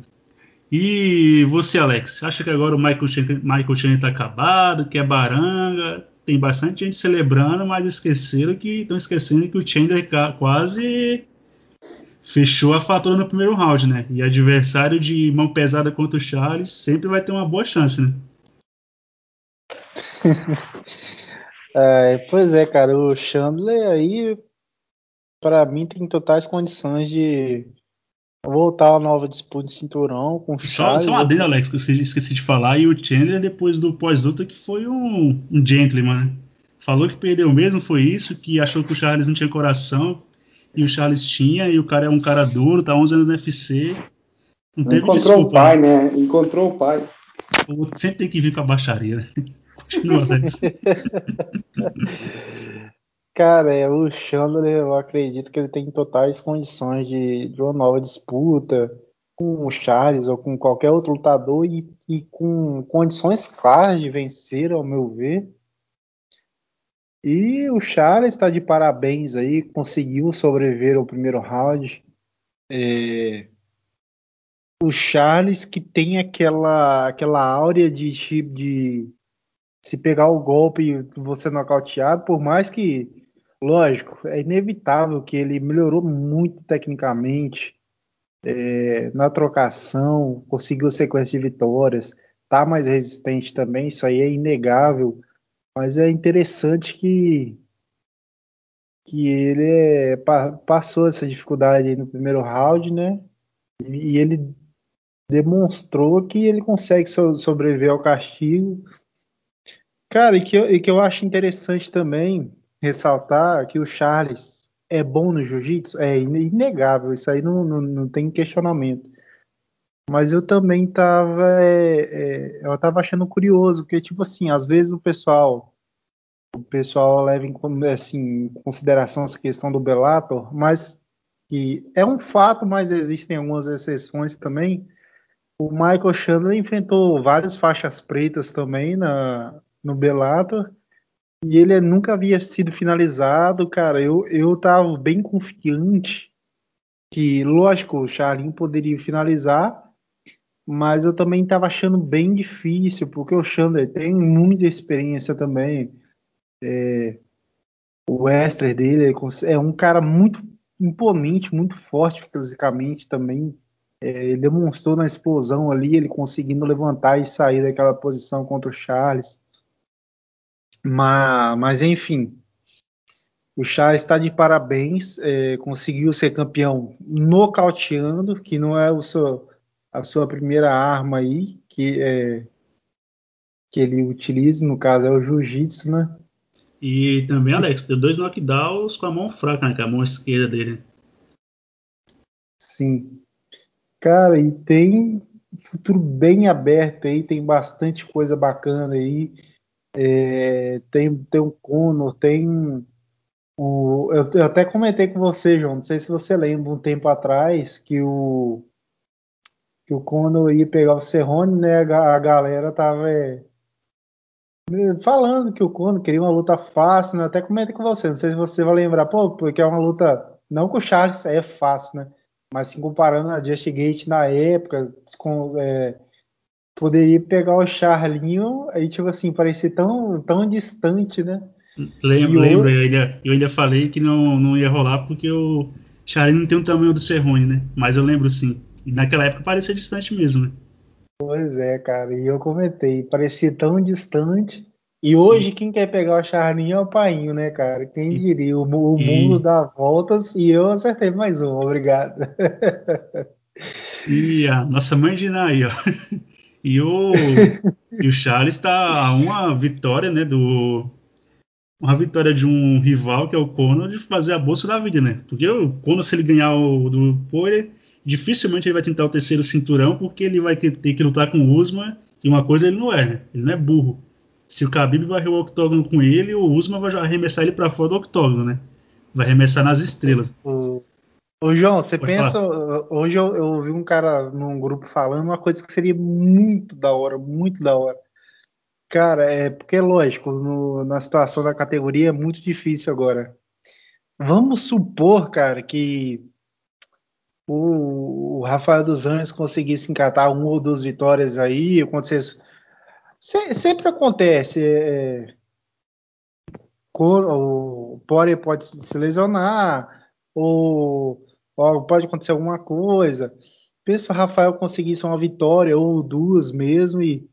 E você, Alex, acha que agora o Michael Chandler, Michael tá acabado, que é baranga? Tem bastante gente celebrando, mas esqueceram que estão esquecendo que o Chandler quase fechou a fatura no primeiro round, né? E adversário de mão pesada contra o Charles sempre vai ter uma boa chance, né? é, pois é, cara, o Chandler aí, para mim, tem totais condições de voltar a nova disputa de cinturão com o Charles. Só, só uma adenda, Alex, que eu esqueci de falar, e o Chandler, depois do pós-luta, que foi um, um gentleman, né? Falou que perdeu mesmo, foi isso, que achou que o Charles não tinha coração, e o Charles tinha, e o cara é um cara duro, tá 11 anos no UFC. Não teve Encontrou desculpa, o pai, né? Encontrou o pai. Sempre tem que vir com a baixaria, né? Continua, Alex. Cara, é, o Chandler, eu acredito que ele tem totais condições de, de uma nova disputa com o Charles ou com qualquer outro lutador e, e com condições claras de vencer, ao meu ver. E o Charles está de parabéns aí, conseguiu sobreviver ao primeiro round. É... O Charles que tem aquela aquela áurea de tipo de se pegar o golpe e você nocauteado, por mais que, lógico, é inevitável que ele melhorou muito tecnicamente é, na trocação, conseguiu sequência de vitórias, tá mais resistente também, isso aí é inegável. Mas é interessante que que ele é, passou essa dificuldade no primeiro round, né? E ele demonstrou que ele consegue so, sobreviver ao castigo. Cara, e que, eu, e que eu acho interessante também ressaltar que o Charles é bom no jiu-jitsu, é inegável, isso aí não, não, não tem questionamento. Mas eu também tava, é, é, eu tava achando curioso, porque, tipo assim, às vezes o pessoal o pessoal leva em, assim, em consideração essa questão do Bellator, mas que é um fato, mas existem algumas exceções também. O Michael Chandler enfrentou várias faixas pretas também na, no Bellator e ele nunca havia sido finalizado, cara. Eu, eu tava bem confiante que, lógico, o Charlinho poderia finalizar, mas eu também estava achando bem difícil, porque o Chandler tem muita experiência também. É, o Wester dele é um cara muito imponente, muito forte fisicamente também. É, ele demonstrou na explosão ali, ele conseguindo levantar e sair daquela posição contra o Charles. Mas, mas enfim, o Charles está de parabéns, é, conseguiu ser campeão nocauteando, que não é seu, a sua primeira arma aí, que, é, que ele utiliza, no caso é o jiu-jitsu, né? E também, Alex, deu dois knockdowns com a mão fraca, né? Com a mão esquerda dele. Sim. Cara, e tem futuro bem aberto aí, tem bastante coisa bacana aí. É, tem, tem o Conor, tem o. Eu, eu, até comentei com você, João, não sei se você lembra, um tempo atrás, que o. Que o Conor ia pegar o Cerrone, né? A, galera tava. É, falando que o Conor queria uma luta fácil, né? até comentei com você, não sei se você vai lembrar, pô, porque é uma luta, não com o Charles é fácil, né? Mas se comparando a Just Gate na época, com, é, poderia pegar o Charlinho, aí tipo assim, parecia tão, tão distante, né? Lembro, lembro. Eu, ainda, eu ainda falei que não, não ia rolar porque o Charlinho não tem o tamanho do Cerrone, né? Mas eu lembro sim. E naquela época parecia distante mesmo, né? Pois é, cara, e eu comentei, parecia tão distante. E hoje quem quer pegar o Charlinho é o Painho, né, cara? Quem diria? O, o mundo dá voltas e eu acertei mais um, obrigado. E a nossa mãe de aí, ó. E o, e o Charles está a uma vitória, né, do uma vitória de um rival que é o Conor de fazer a bolsa da vida, né? Porque o Conor se ele ganhar o do Poirier, dificilmente ele vai tentar o terceiro cinturão, porque ele vai ter, ter que lutar com o Usman, e uma coisa ele não é, né? Ele não é burro. Se o Khabib varrer o octógono com ele, o Usman vai arremessar ele para fora do octógono, né? Vai arremessar nas estrelas. O, o João, você Pode pensa. Falar. Hoje eu, eu ouvi um cara num grupo falando uma coisa que seria muito da hora, muito da hora. Cara, é porque lógico, no, na situação da categoria é muito difícil agora. Vamos supor, cara, que o, o Rafael dos Anjos conseguisse encatar uma ou duas vitórias aí, acontecesse. Se, sempre acontece. É, o Poirier pode se lesionar, ou, ou, pode acontecer alguma coisa. Pensa o Rafael conseguisse uma vitória ou duas mesmo e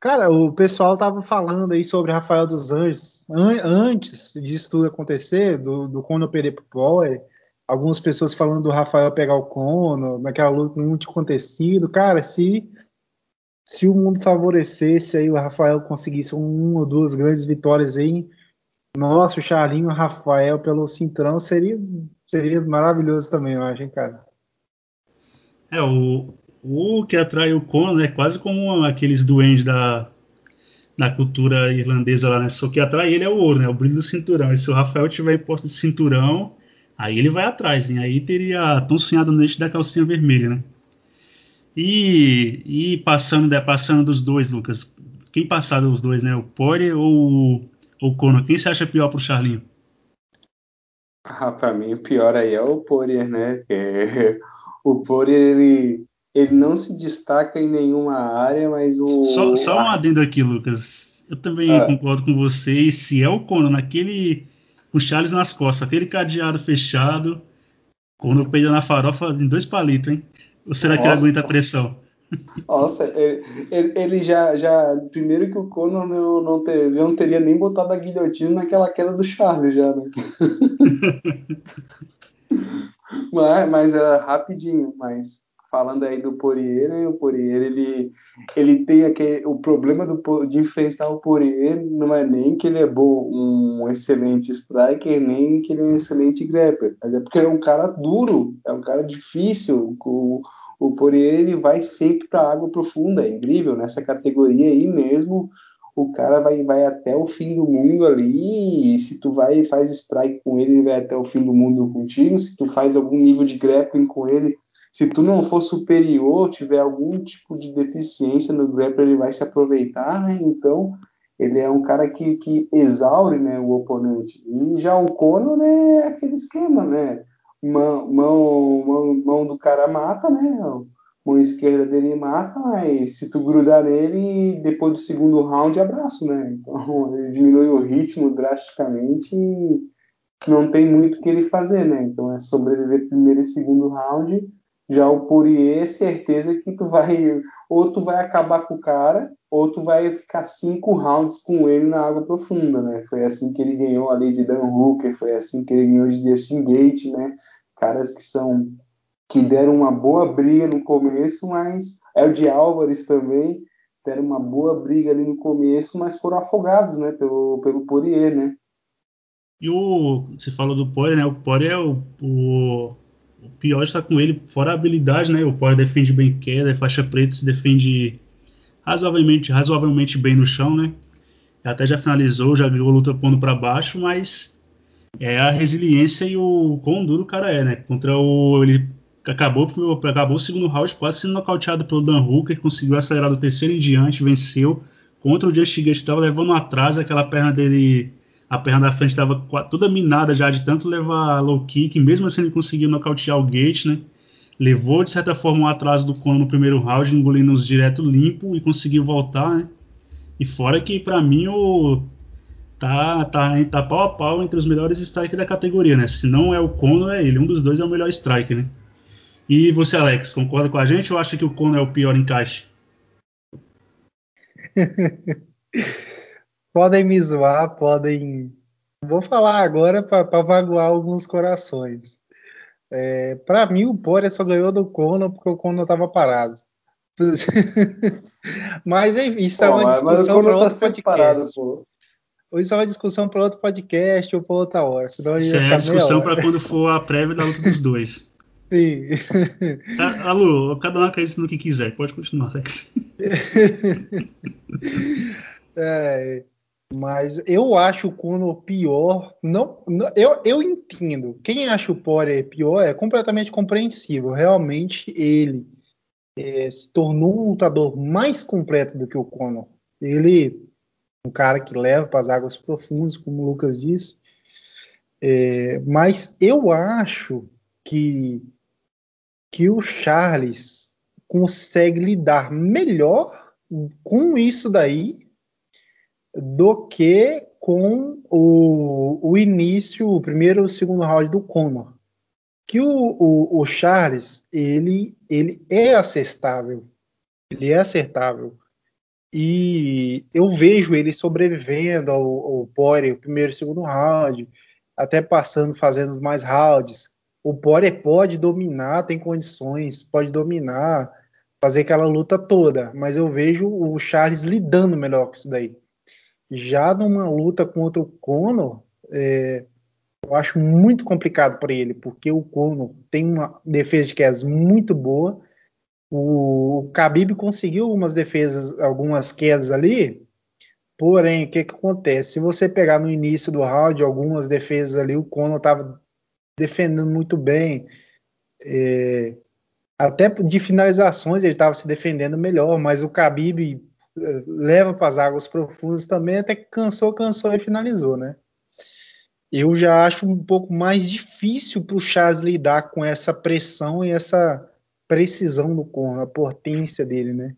Cara, o pessoal tava falando aí sobre Rafael dos Anjos an antes disso tudo acontecer, do, do Conor perder pro Poirier, algumas pessoas falando do Rafael pegar o Conor, naquela luta tinha acontecido. Cara, se se o mundo favorecesse aí o Rafael conseguisse uma ou duas grandes vitórias aí, nossa, o Charlinho, Rafael pelo cinturão seria seria maravilhoso também, eu acho, hein, cara. É, o, o que atrai o Conor é quase como aqueles duendes da, da cultura irlandesa lá, né? Só que atrai ele é o ouro, né? O brilho do cinturão. E se o Rafael tiver imposto de cinturão, Aí ele vai atrás, hein? aí teria tão sonhado noite da calcinha vermelha, né? E, e passando, né, passando dos dois, Lucas, quem passar dos dois, né? O Poirier ou o Conor? Quem você acha pior pro Charlinho? Ah, pra mim o pior aí é o Poirier, né? É, o Poirier, ele, ele não se destaca em nenhuma área, mas o... Só, só um adendo aqui, Lucas. Eu também ah. concordo com você. E se é o Conor naquele com Charles nas costas, aquele cadeado fechado, quando peida na farofa em dois palitos, hein? Ou será Nossa. que ele aguenta a pressão? Nossa, ele, ele, já, já. Primeiro que o Conor não, não, ter, não teria nem botado a guilhotina naquela queda do Charles já, né? mas, mas era rapidinho, mas falando aí do Poirier, né? O Poirier, ele, ele tem aquele, o problema do, de enfrentar o Poirier não é nem que ele é bom, um excelente striker, nem que ele é um excelente grappler, mas é porque ele é um cara duro, é um cara difícil. O, o Poirier, ele vai sempre para água profunda, é incrível, nessa categoria aí mesmo, o cara vai, vai até o fim do mundo ali, e se tu vai e faz strike com ele, ele vai até o fim do mundo contigo, se tu faz algum nível de grappling com ele, se tu não for superior, tiver algum tipo de deficiência no grappling, ele vai se aproveitar, né? Então, ele é um cara que, que exaure né, o oponente. E já o Conor né, é aquele esquema, né? Mão, mão, mão, mão do cara mata, né? Mão esquerda dele mata, mas se tu grudar nele, depois do segundo round, abraço, né? Então, ele diminui o ritmo drasticamente e não tem muito o que ele fazer, né? Então, é sobreviver primeiro e segundo round já o Poirier, certeza que tu vai, ou tu vai acabar com o cara, ou tu vai ficar cinco rounds com ele na água profunda, né? Foi assim que ele ganhou ali de Dan Hooker, foi assim que ele ganhou de Justin Gate, né? Caras que são que deram uma boa briga no começo, mas é o de Álvares também, deram uma boa briga ali no começo, mas foram afogados, né, pelo, pelo Poirier, né? E o, você falou do Poirier, né? O Poirier é o, o o pior está com ele, fora a habilidade, né? O Power defende bem queda, faixa preta se defende razoavelmente, razoavelmente bem no chão, né? Até já finalizou, já ganhou luta pondo para baixo, mas é a resiliência e o quão duro o cara é, né? Contra o. Ele acabou, acabou o segundo round quase sendo nocauteado pelo Dan Hooker, conseguiu acelerar do terceiro em diante, venceu. Contra o Justin Gate, estava levando atrás, aquela perna dele a perna da frente estava toda minada já de tanto levar low kick, mesmo assim ele conseguiu nocautear o Gate, né? Levou de certa forma um atraso do Conor no primeiro round, engolindo os direto limpo e conseguiu voltar, né? E fora que para mim o tá, tá, tá pau a pau entre os melhores strikers da categoria, né? Se não é o Conor, é ele. Um dos dois é o melhor striker, né? E você, Alex, concorda com a gente ou acha que o Conor é o pior encaixe? podem me zoar, podem. Vou falar agora para vaguar alguns corações. É, para mim, o Poria só ganhou do Conor porque o Conor estava parado. mas enfim, isso é uma discussão para tá outro podcast. Parado, isso é uma discussão para outro podcast ou para outra hora. Senão isso é discussão para quando for a prévia da luta dos dois. Sim. Tá, Alô, cada um acredita no que quiser. Pode continuar, Alex. é, mas eu acho o Conor pior. Não, não, eu, eu entendo. Quem acha o Poirier pior é completamente compreensível. Realmente ele é, se tornou um lutador mais completo do que o Conor. Ele um cara que leva para as águas profundas, como o Lucas disse. É, mas eu acho que que o Charles consegue lidar melhor com isso daí do que com o, o início, o primeiro e o segundo round do Conor. Que o, o, o, Charles, ele, ele é acertável. Ele é acertável. E eu vejo ele sobrevivendo ao, ao Poirier, o primeiro e segundo round, até passando, fazendo mais rounds. O Poirier pode dominar, tem condições, pode dominar, fazer aquela luta toda, mas eu vejo o Charles lidando melhor com isso daí. Já numa luta contra o Conor, é, eu acho muito complicado para ele, porque o Conor tem uma defesa de quedas muito boa. O, o Khabib conseguiu algumas defesas, algumas quedas ali, porém, o que, que acontece? Se você pegar no início do round algumas defesas ali, o Conor estava defendendo muito bem. É, até de finalizações ele estava se defendendo melhor, mas o Khabib leva para as águas profundas também, até que cansou, cansou e finalizou, né? Eu já acho um pouco mais difícil para o Charles lidar com essa pressão e essa precisão do Conor, a potência dele, né?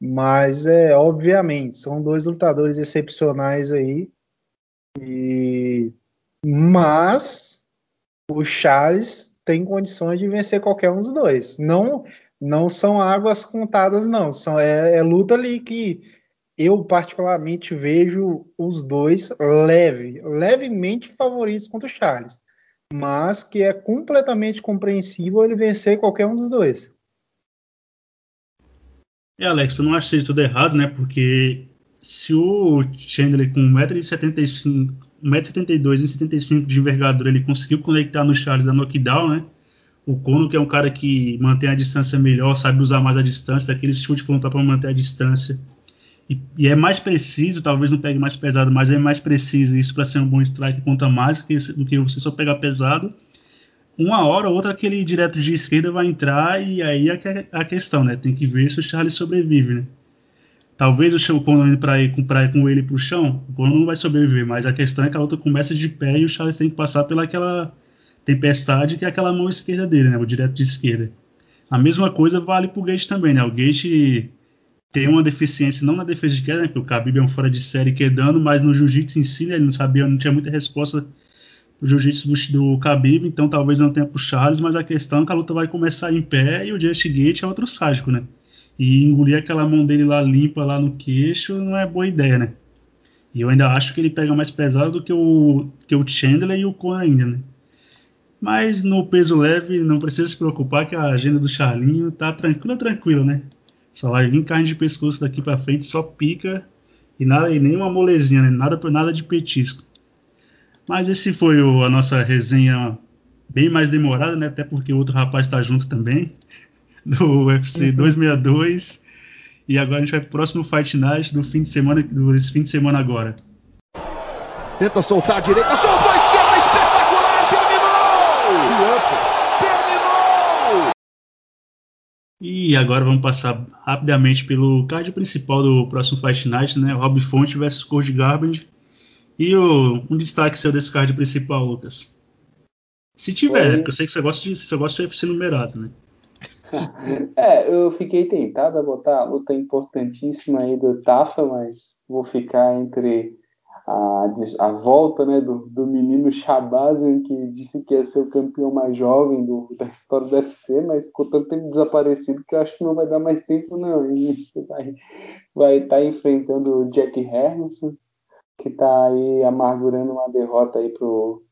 Mas é obviamente são dois lutadores excepcionais aí. E mas o Charles tem condições de vencer qualquer um dos dois. Não não são águas contadas, não. São, é, é luta ali que eu particularmente vejo os dois leve, levemente favoritos contra o Charles, mas que é completamente compreensível ele vencer qualquer um dos dois. É, Alex, eu não achei tudo errado, né? Porque se o Chandler com 1,75m, 1,72m e 75 de envergadura ele conseguiu conectar no Charles da knockdown, né? O Kono, que é um cara que mantém a distância melhor, sabe usar mais a distância, daquele chute frontal para manter a distância e, e, é mais preciso, talvez não pegue mais pesado, mas é mais preciso isso para ser um bom strike conta mais do que você só pegar pesado. Uma hora ou outra aquele direto de esquerda vai entrar e aí é a questão, né? Tem que ver se o Charlie sobrevive, né? Talvez o Conor indo para ir ir com ele pro chão, o Conor não vai sobreviver, mas a questão é que a luta começa de pé e o Charles tem que passar pelaquela tempestade que é aquela mão esquerda dele, né? O direto de esquerda. A mesma coisa vale pro Gate também, né? O Gate tem uma deficiência não na defesa de queda, né, porque o Khabib é um fora de série quedando, mas no jiu-jitsu em si, né, ele não sabia, não tinha muita resposta do jiu-jitsu do, do Khabib, então talvez não tenha pro Charles, mas a questão é que a luta vai começar em pé e o Just Gate é outro sádico, né? E engolir aquela mão dele lá limpa lá no queixo não é boa ideia, né? E eu ainda acho que ele pega mais pesado do que o, que o Chandler e o Conor ainda, né? Mas no peso leve, não precisa se preocupar que a agenda do Charlinho tá tranquila, tranquila, né? Só vai vir carne de pescoço daqui para frente, só pica e nada e nem uma molezinha, né? nada por nada de petisco. Mas esse foi o, a nossa resenha bem mais demorada, né? Até porque o outro rapaz está junto também do UFC 262. Uhum. E agora a gente vai pro próximo Fight Night do fim de semana, desse fim de semana agora. Tenta soltar a direita, soltou E agora vamos passar rapidamente pelo card principal do próximo Fight Night, né? Rob Fonte versus Cody Garbrandt. E o, um destaque seu desse card principal, Lucas. Se tiver, porque eu sei que você gosta de, você gosta de UFC numerado, né? é, eu fiquei tentado a botar a luta importantíssima aí do Tafa, mas vou ficar entre a, a volta né, do, do menino Shabazian, que disse que ia ser o campeão mais jovem do, da história do UFC, mas ficou tanto tempo desaparecido que eu acho que não vai dar mais tempo, não. E vai, estar tá enfrentando o Jack Hermanson, que está aí amargurando uma derrota aí pro,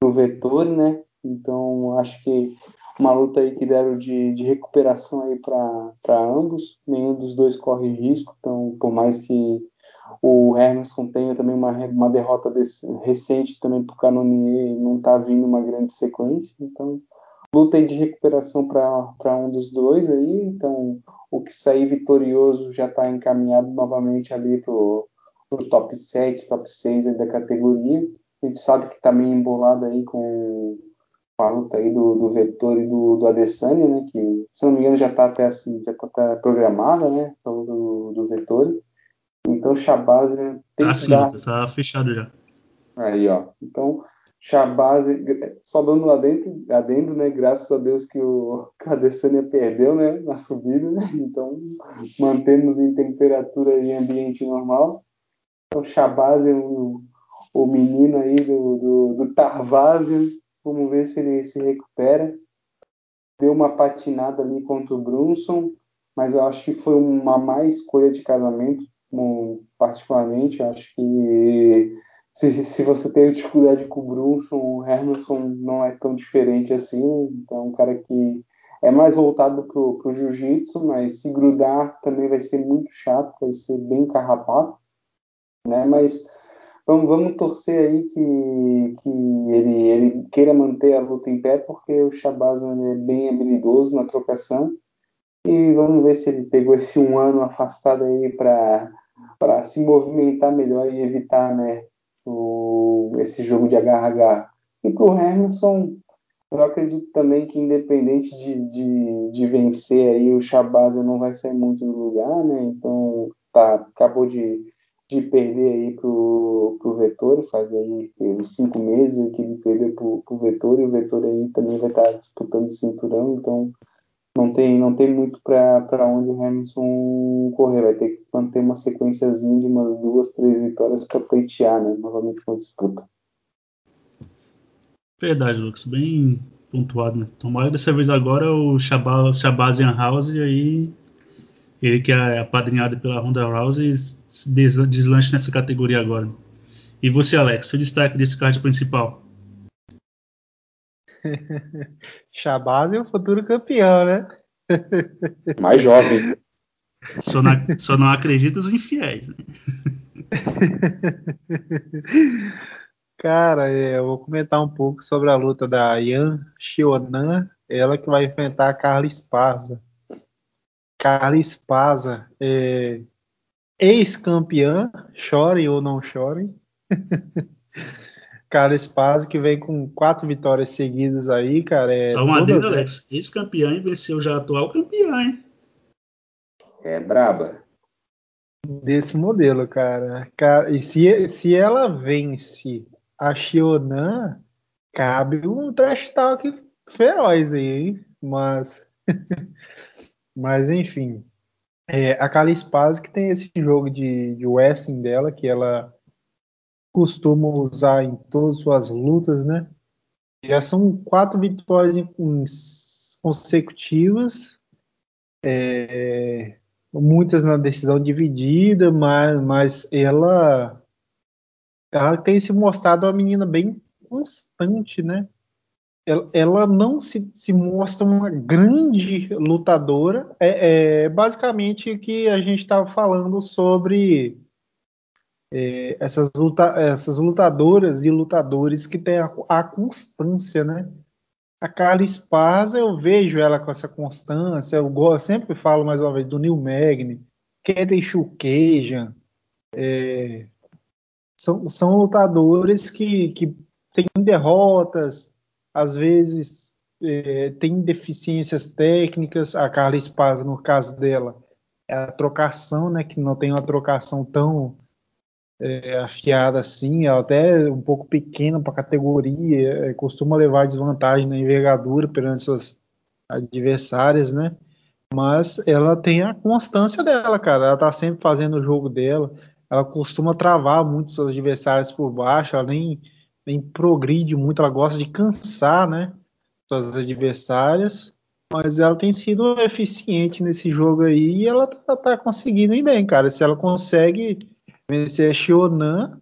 pro Vettori, né? Então acho que uma luta aí que deram de, de recuperação aí para ambos, nenhum dos dois corre risco, então por mais que o Hermanson tem também uma, uma derrota desse, recente também para o Canonier, não está vindo uma grande sequência, então luta de recuperação para um dos dois aí, então o que sair vitorioso já está encaminhado novamente ali para o top 7, top 6 da categoria. A gente sabe que está meio embolado aí com a luta aí do, do e do, do Adesanya, né, que se não me engano já está até assim, já está programada, né, do, do. Então o Shabazz tem tá que sim, dar... tá fechado já. Aí, ó. Então, Shabazz, só dando adendo, adendo, né? Graças a Deus que o Adesanya perdeu, né? Na subida, né? Então, mantemos em temperatura e ambiente normal. Então, Shabazz, o, o menino aí do, do, do Tarvazio, vamos ver se ele se recupera. Deu uma patinada ali contra o Brunson, mas eu acho que foi uma má escolha de casamento particularmente, acho que se, se você tem dificuldade com o Brunson, o Hermanson não é tão diferente assim, então é um cara que é mais voltado para o jiu-jitsu, mas se grudar também vai ser muito chato, vai ser bem carrapato, né? Mas vamos, vamos torcer aí que, que ele, ele queira manter a luta em pé, porque o Shabazz é bem habilidoso na trocação, e vamos ver se ele pegou esse um ano afastado aí para se movimentar melhor e evitar né, o, esse jogo de agarra-agarra. E para o Hermanson, eu acredito também que independente de, de, de vencer aí, o Shabazz não vai sair muito do lugar, né? Então tá, acabou de, de perder aí pro, pro Vettori, faz aí uns cinco meses que ele perdeu pro, pro Vettori, e o Vettori aí também vai estar disputando o cinturão, então não tem, não tem muito para onde o Hamilton correr. Vai ter que manter uma sequenciazinha de umas duas, três vitórias para pleitear, né? Novamente uma disputa. Verdade, Lucas. Bem pontuado, né? Tomara dessa vez agora o Shabazian House aí ele que é apadrinhado pela Ronda Rousey deslanche nessa categoria agora. E você, Alex, seu destaque desse card principal? Shabazz é o futuro campeão, né? Mais jovem. Só, na, só não acredita os infiéis, né? Cara, é, eu vou comentar um pouco sobre a luta da Yan Xionan, ela que vai enfrentar a Carla Esparza. Carla Esparza, é, ex-campeã, chorem ou não chorem. Carla Esparza que vem com quatro vitórias seguidas aí, cara. É Só uma vez, Alex. Ex-campeã e venceu já atual campeã, hein? É braba. Desse modelo, cara. E se, se ela vence a Xionan, cabe um trash talk feroz aí, hein? Mas. Mas enfim. É, a Kali Spaz que tem esse jogo de, de wrestling dela, que ela costuma usar em todas as suas lutas, né? Já são quatro vitórias consecutivas, é, muitas na decisão dividida, mas, mas ela, ela tem se mostrado uma menina bem constante, né? ela, ela não se, se, mostra uma grande lutadora. É, é basicamente o que a gente estava falando sobre é, essas, luta, essas lutadoras e lutadores que têm a, a, constância, né? A Carla Esparza, eu vejo ela com essa constância. Eu, eu sempre falo mais uma vez do Neil Magny, Kevin Shukejan. É, são, são lutadores que, que têm derrotas, às vezes é, deficiências técnicas. A Carla Espasa, no caso dela, é a trocação, né, que não tem uma trocação tão é, afiada assim, ela até um pouco pequena para a categoria, é, costuma levar desvantagem na envergadura perante suas adversárias, né? Mas ela tem a constância dela, cara. Ela tá sempre fazendo o jogo dela. Ela costuma travar muito seus adversários por baixo. Ela nem nem progride muito, ela gosta de cansar, né, suas adversárias, mas ela tem sido eficiente nesse jogo aí e ela tá, tá conseguindo ir bem, cara. Se ela consegue vencer a Xionan,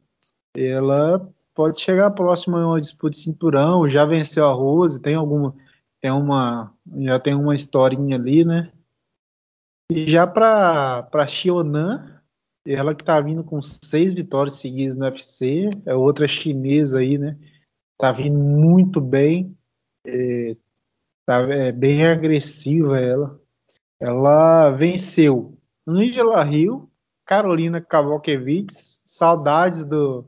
ela pode chegar próximo a uma disputa de cinturão, já venceu a Rose, tem alguma tem uma já tem uma historinha ali, né? E já para para Xionan, ela que tá vindo com seis vitórias seguidas no UFC, é outra chinesa aí, né? Tá vindo muito bem, é, tá é, bem agressiva ela. Ela venceu Angela Hill, Carolina Kavokevich, saudades do,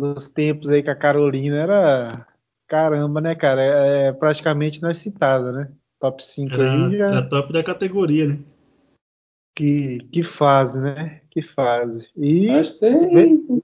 dos tempos aí que a Carolina era caramba, né, cara? É, é praticamente não é citada, né? Top 5 era, aí já. Era top da categoria, né? Que, que fase, né? Que fase. E Acho que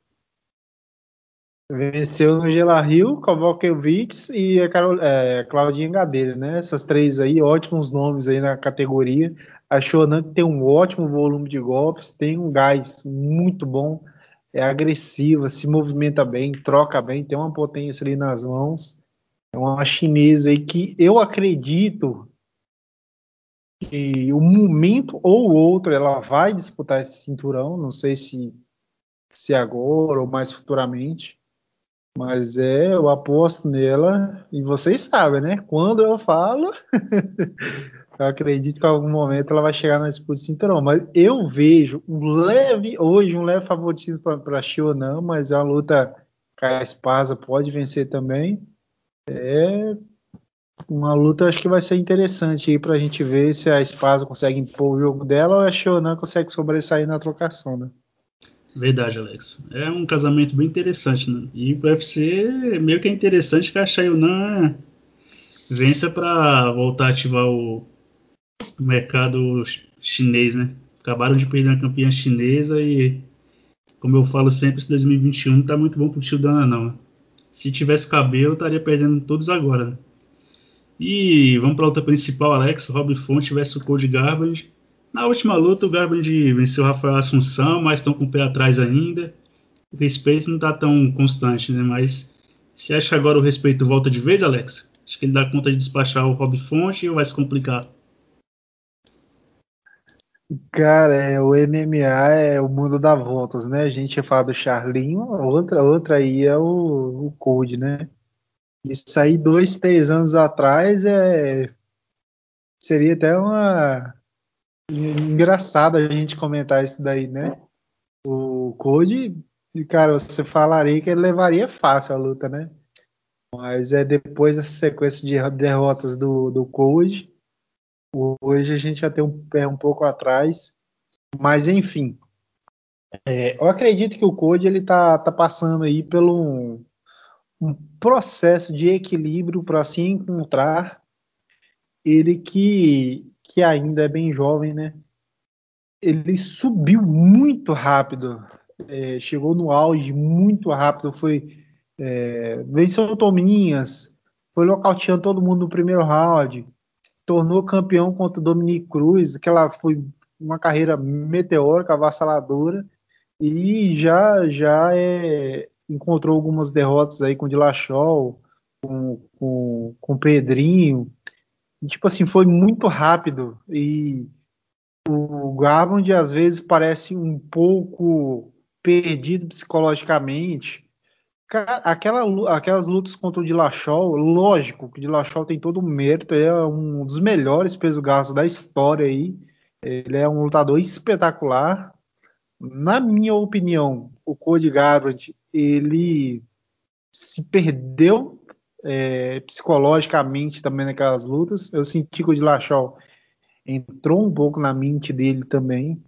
venceu no Gelarrio, Kovalkiewicz e a Carol, é, Claudinha Gadelha, né? Essas três aí, ótimos nomes aí na categoria. A Shonan tem um ótimo volume de golpes, tem um gás muito bom, é agressiva, se movimenta bem, troca bem, tem uma potência ali nas mãos. É uma chinesa aí que eu acredito que um momento ou outro ela vai disputar esse cinturão, não sei se se agora ou mais futuramente, mas é, eu aposto nela e vocês sabem, né? Quando eu falo, eu acredito que em algum momento ela vai chegar na disputa de cinturão, mas eu vejo um leve, hoje um leve favoritismo para Xionan, mas é uma luta que a Espasa pode vencer também. É uma luta acho que vai ser interessante aí pra gente ver se a Espasa consegue impor o jogo dela ou a Shonan consegue sobressair na trocação, né? Verdade, Alex. É um casamento bem interessante, né? E o UFC meio que é interessante que a Shonan vença para voltar a ativar o mercado chinês, né? Acabaram de perder a campeã chinesa e, como eu falo sempre, esse 2021 tá muito bom pro tio Dana, não. Né? Se tivesse cabelo, estaria perdendo todos agora, né? E vamos para a luta principal, Alex, Rob Fonte versus Cody Garbage. Na última luta, o Garbage venceu o Rafael Assunção, mas estão com o pé atrás ainda. O respeito não está tão constante, né? Mas você acha que agora o respeito volta de vez, Alex? Acho que ele dá conta de despachar o Rob Fonte ou vai se complicar? Cara, é, o MMA é o mundo das voltas, né? A gente ia falar do Charlinho, outra, outra aí é o, o Code, né? Isso aí, dois, três anos atrás, é, seria até uma engraçado a gente comentar isso daí, né? O Code, cara, você falaria que ele levaria fácil a luta, né? Mas é depois dessa sequência de derrotas do, do Code, hoje a gente já tem um pé um pouco atrás. Mas enfim, é, eu acredito que o Code ele tá, tá passando aí pelo um, um processo de equilíbrio para se encontrar. Ele que, que ainda é bem jovem, né? Ele subiu muito rápido, é, chegou no auge muito rápido, foi é, venceu Tominhas, foi nocauteando todo mundo no primeiro round, tornou campeão contra o Dominic Cruz, que ela foi uma carreira meteórica, avassaladora, e já já é, encontrou algumas derrotas aí com o Dilachol, com, com, com o Pedrinho, e, tipo assim, foi muito rápido, e o Garbrandt às vezes parece um pouco perdido psicologicamente, aquela, aquelas lutas contra o Dilachol, lógico que o Dilachol tem todo o mérito, é um dos melhores peso gasto da história aí. Ele é um lutador espetacular. Na minha opinião, o Cody Garbrandt, ele se perdeu é, psicologicamente também naquelas lutas. Eu senti que o Dilachol entrou um pouco na mente dele também.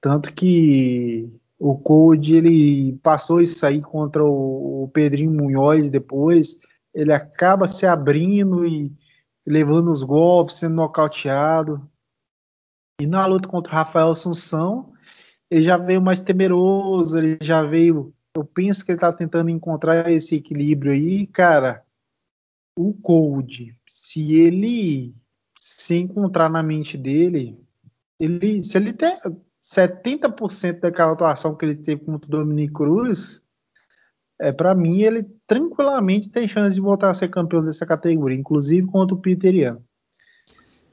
Tanto que o Code ele passou isso aí contra o, o Pedrinho Munhoz depois. Ele acaba se abrindo e levando os golpes, sendo nocauteado. E na luta contra o Rafael Assunção, ele já veio mais temeroso, ele já veio. Eu penso que ele está tentando encontrar esse equilíbrio aí, cara. O Cold, se ele se encontrar na mente dele, ele, se ele tem, 70% daquela atuação que ele teve contra o Dominic Cruz, é, para mim ele tranquilamente tem chance de voltar a ser campeão dessa categoria, inclusive contra o Peter Ian.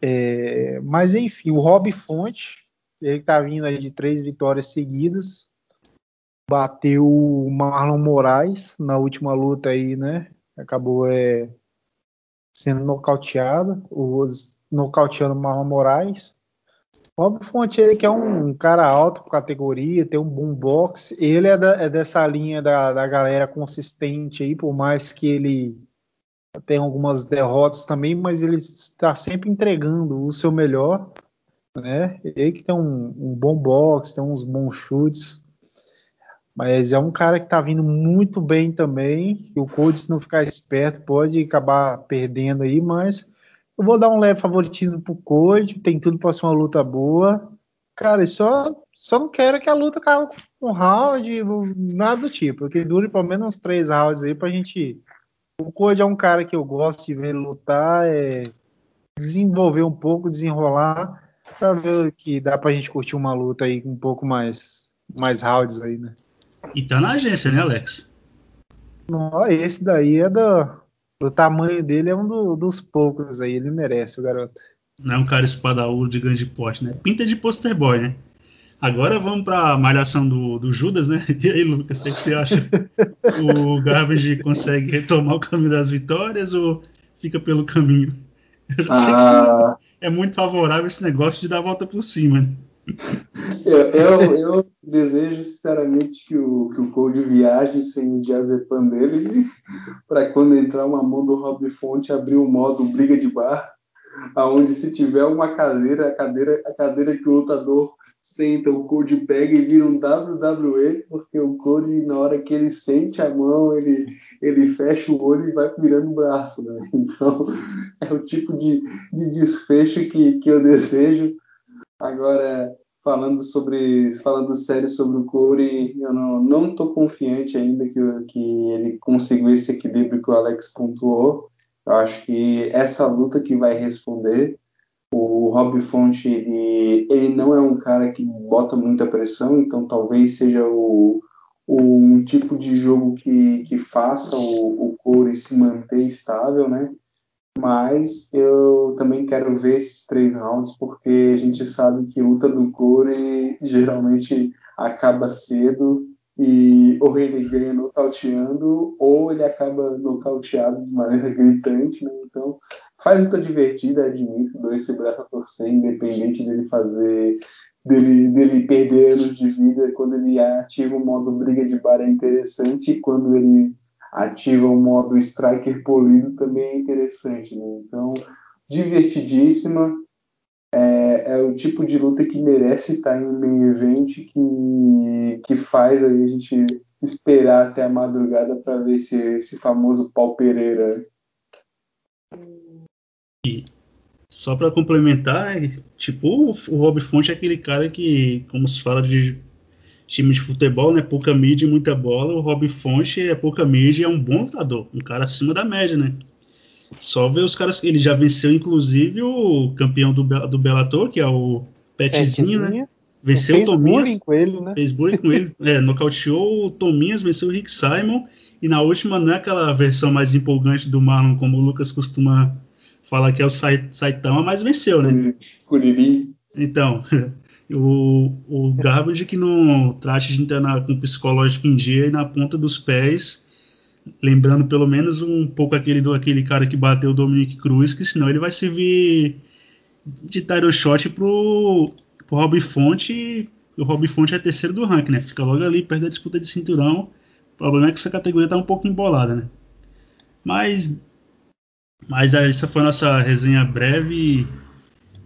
É, mas enfim, o Rob Fonte, ele tá vindo aí de três vitórias seguidas, bateu o Marlon Moraes na última luta aí, né? Acabou é, sendo nocauteado, nocauteando o Marlon Moraes. Bob Fonte, ele que é um cara alto categoria, tem um bom boxe. Ele é, da, é dessa linha da, da, galera consistente aí, por mais que ele tenha algumas derrotas também, mas ele está sempre entregando o seu melhor. Né? Ele que tem um, um bom boxe, tem uns bons chutes. Mas é um cara que está vindo muito bem também. E o Cody, se não ficar esperto, pode acabar perdendo aí, mas eu vou dar um leve favoritismo pro Code, tem tudo para ser uma luta boa. Cara, só, só não quero que a luta acabe com um round, nada do tipo. Que dure pelo menos uns três rounds aí pra gente. O Code é um cara que eu gosto de ver lutar, é desenvolver um pouco, desenrolar, pra ver que dá pra gente curtir uma luta aí com um pouco mais, mais rounds aí, né? E tá na agência, né, Alex? Não, esse daí é do, o tamanho dele é um do, dos poucos aí, ele merece, o garoto. Não é um cara espadaúdo de grande porte, né? Pinta de poster boy, né? Agora vamos para a malhação do, do, Judas, né? E aí, Lucas, o que você acha? o Garbage consegue retomar o caminho das vitórias ou fica pelo caminho? Eu já ah. sei que ah. é muito favorável esse negócio de dar a volta por cima. Né? Eu, eu, eu, desejo sinceramente que o, que o viaje sem o diazepam dele para quando entrar uma mão do Rob Fonte abrir o modo briga de bar, aonde se tiver uma cadeira, a cadeira, a cadeira que o lutador senta, o Code pega e vira um WWE, porque o Code, na hora que ele sente a mão, ele, ele fecha o olho e vai virando o braço. Né? Então, é o tipo de, de desfecho que, que eu desejo. Agora, falando sobre falando sério sobre o Corey, eu não não confiante ainda que, que ele conseguiu esse equilíbrio que o Alex pontuou. Eu acho que essa luta que vai responder o Rob Fonte ele, ele não é um cara que bota muita pressão, então talvez seja o um tipo de jogo que, que faça o, o Corey se manter estável, né? Mas eu também quero ver esses três rounds, porque a gente sabe que luta do Corey geralmente acaba cedo e ou ele ganha nocauteando ou ele acaba nocauteado de maneira gritante, né? Então faz luta divertida, admito, dou esse braço a torcer, independente dele fazer dele, dele perder anos de vida quando ele ativa o modo briga de bar é interessante quando ele ativa o modo striker polido também é interessante, né? Então, divertidíssima. É, é, o tipo de luta que merece estar em main event, que, que faz aí a gente esperar até a madrugada para ver esse, esse famoso pau Pereira. E só para complementar, tipo, o Rob Fonte é aquele cara que, como se fala de time de futebol, né? Pouca mídia e muita bola. O Rob Fonte é pouca mídia e é um bom lutador, um cara acima da média, né? Só ver os caras. Ele já venceu, inclusive, o campeão do, do Bellator, que é o Petzinho, né? Venceu fez o Tominhas. com ele, né? Fez bullying com ele. É, nocauteou o Tominhas, venceu o Rick Simon. E na última não é aquela versão mais empolgante do Marlon, como o Lucas costuma falar que é o Saitama, mas venceu, né? Curirim. Então, o, o Garbage que não trate de entrar com psicológico em dia e na ponta dos pés, lembrando pelo menos um pouco aquele do aquele cara que bateu o Dominic Cruz, que senão ele vai servir de title shot pro, pro Rob Fonte. O Rob Fonte é terceiro do ranking, né? Fica logo ali perto da disputa de cinturão. O problema é que essa categoria tá um pouco embolada, né? Mas mas essa foi a nossa resenha breve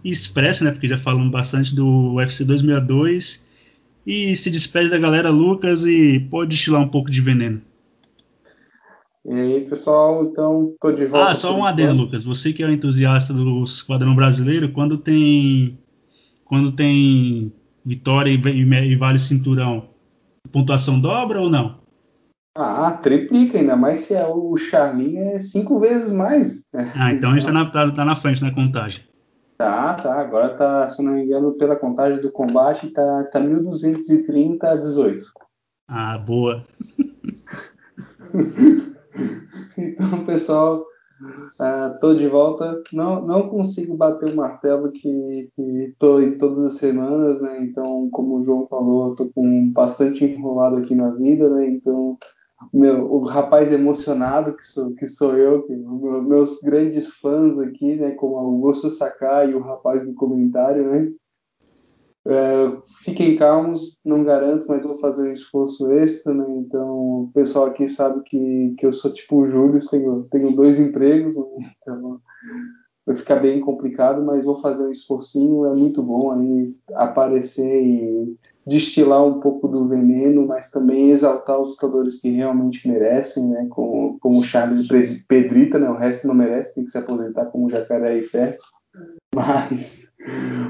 e expressa, né? Porque já falamos bastante do UFC 2002. E se despede da galera, Lucas, e pode destilar um pouco de veneno. E aí, pessoal, então tô de volta. Ah, só um adendo, Lucas. Você que é um entusiasta do Esquadrão Brasileiro, quando tem quando tem vitória e, e, e vale cinturão, pontuação dobra ou não? Ah, triplica, ainda mais se é o Charlin é cinco vezes mais. Ah, então a gente tá na, tá, tá na frente na contagem. Tá, tá. Agora tá, se não me engano, pela contagem do combate, tá, tá 1230 a 18. Ah, boa. então, pessoal, uh, tô de volta. Não, não consigo bater o martelo que, que tô em todas as semanas, né? Então, como o João falou, tô com bastante enrolado aqui na vida, né? Então, meu, o rapaz emocionado que sou, que sou eu, que, meus grandes fãs aqui, né, como Augusto Sakai e o rapaz do comentário, né, é, fiquem calmos, não garanto, mas vou fazer um esforço extra, né, então o pessoal aqui sabe que, que eu sou tipo o Júlio, tenho, tenho dois empregos, né, então vai ficar bem complicado, mas vou fazer um esforcinho, é muito bom aí aparecer e destilar um pouco do veneno, mas também exaltar os lutadores que realmente merecem, né? Como, como Charles e Pedrita, né? O resto não merece, tem que se aposentar como Jacaré e Ferro. Mas,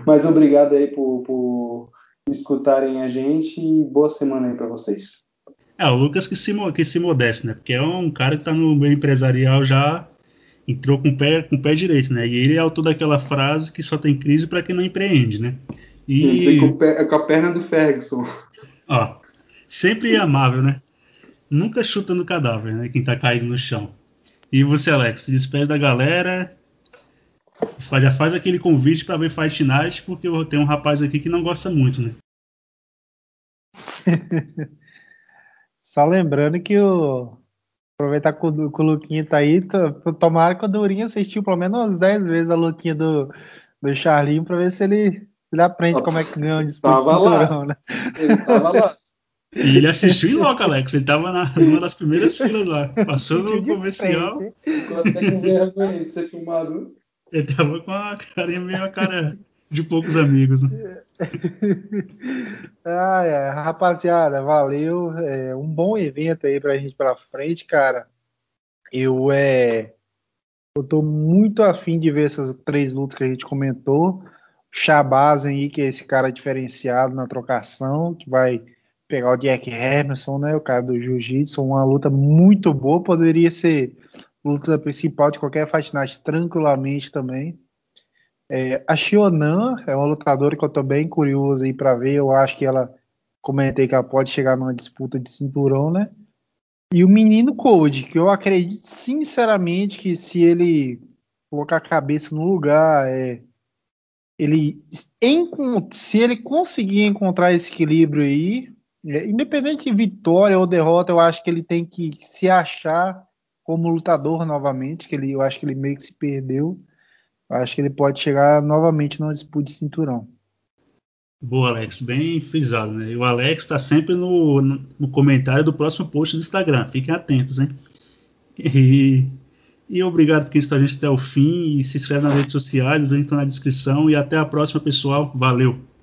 mas obrigado aí por, por escutarem a gente e boa semana aí para vocês. É, o Lucas que se, que se modeste, né? Porque é um cara que tá no meio empresarial já entrou com o pé, com pé direito, né? E ele é autor daquela frase que só tem crise para quem não empreende, né? E... Com, com, a perna do Ferguson. Ó, sempre amável, né? Nunca chuta no cadáver, né? Quem tá caído no chão. E você, Alex, se despede da galera. Já faz aquele convite para ver Fight Night, porque eu tenho um rapaz aqui que não gosta muito, né? Só lembrando que o. Aproveitar que o, que o Luquinha tá aí, tomara que o Durinho assistiu pelo menos umas 10 vezes a Luquinha do, do Charlinho para ver se ele ele aprende como é que ganha um disputa de cinturão, lá. né? Ele tava lá. E ele assistiu em loco, Alex. Ele tava na, numa das primeiras filas lá. Passou no comercial. Ficou até com vergonha de ser filmado. Ele tava com a carinha meio a cara de poucos amigos, né? ah, é. Rapaziada, valeu. É um bom evento aí pra gente pra frente, cara. Eu é. Eu tô muito afim de ver essas três lutas que a gente comentou. Shabazz aí, que é esse cara diferenciado na trocação, que vai pegar o Jack Hermanson, né, o cara do Jiu-Jitsu, uma luta muito boa, poderia ser luta principal de qualquer night tranquilamente também. É, a Xionan é uma lutadora que eu tô bem curioso aí para ver, eu acho que ela, comentei que ela pode chegar numa disputa de cinturão, né? E o menino Code, que eu acredito sinceramente que se ele colocar a cabeça no lugar. É, ele, se ele conseguir encontrar esse equilíbrio aí, é, independente de vitória ou derrota, eu acho que ele tem que se achar como lutador novamente, que ele, eu acho que ele meio que se perdeu. Eu acho que ele pode chegar novamente numa disputa de cinturão. Boa, Alex, bem frisado, né? E o Alex está sempre no, no, comentário do próximo post do Instagram. Fiquem atentos, hein? E, e obrigado por quem está a gente até o fim. E se inscreve nas redes sociais, os links estão na descrição. E até a próxima, pessoal. Valeu!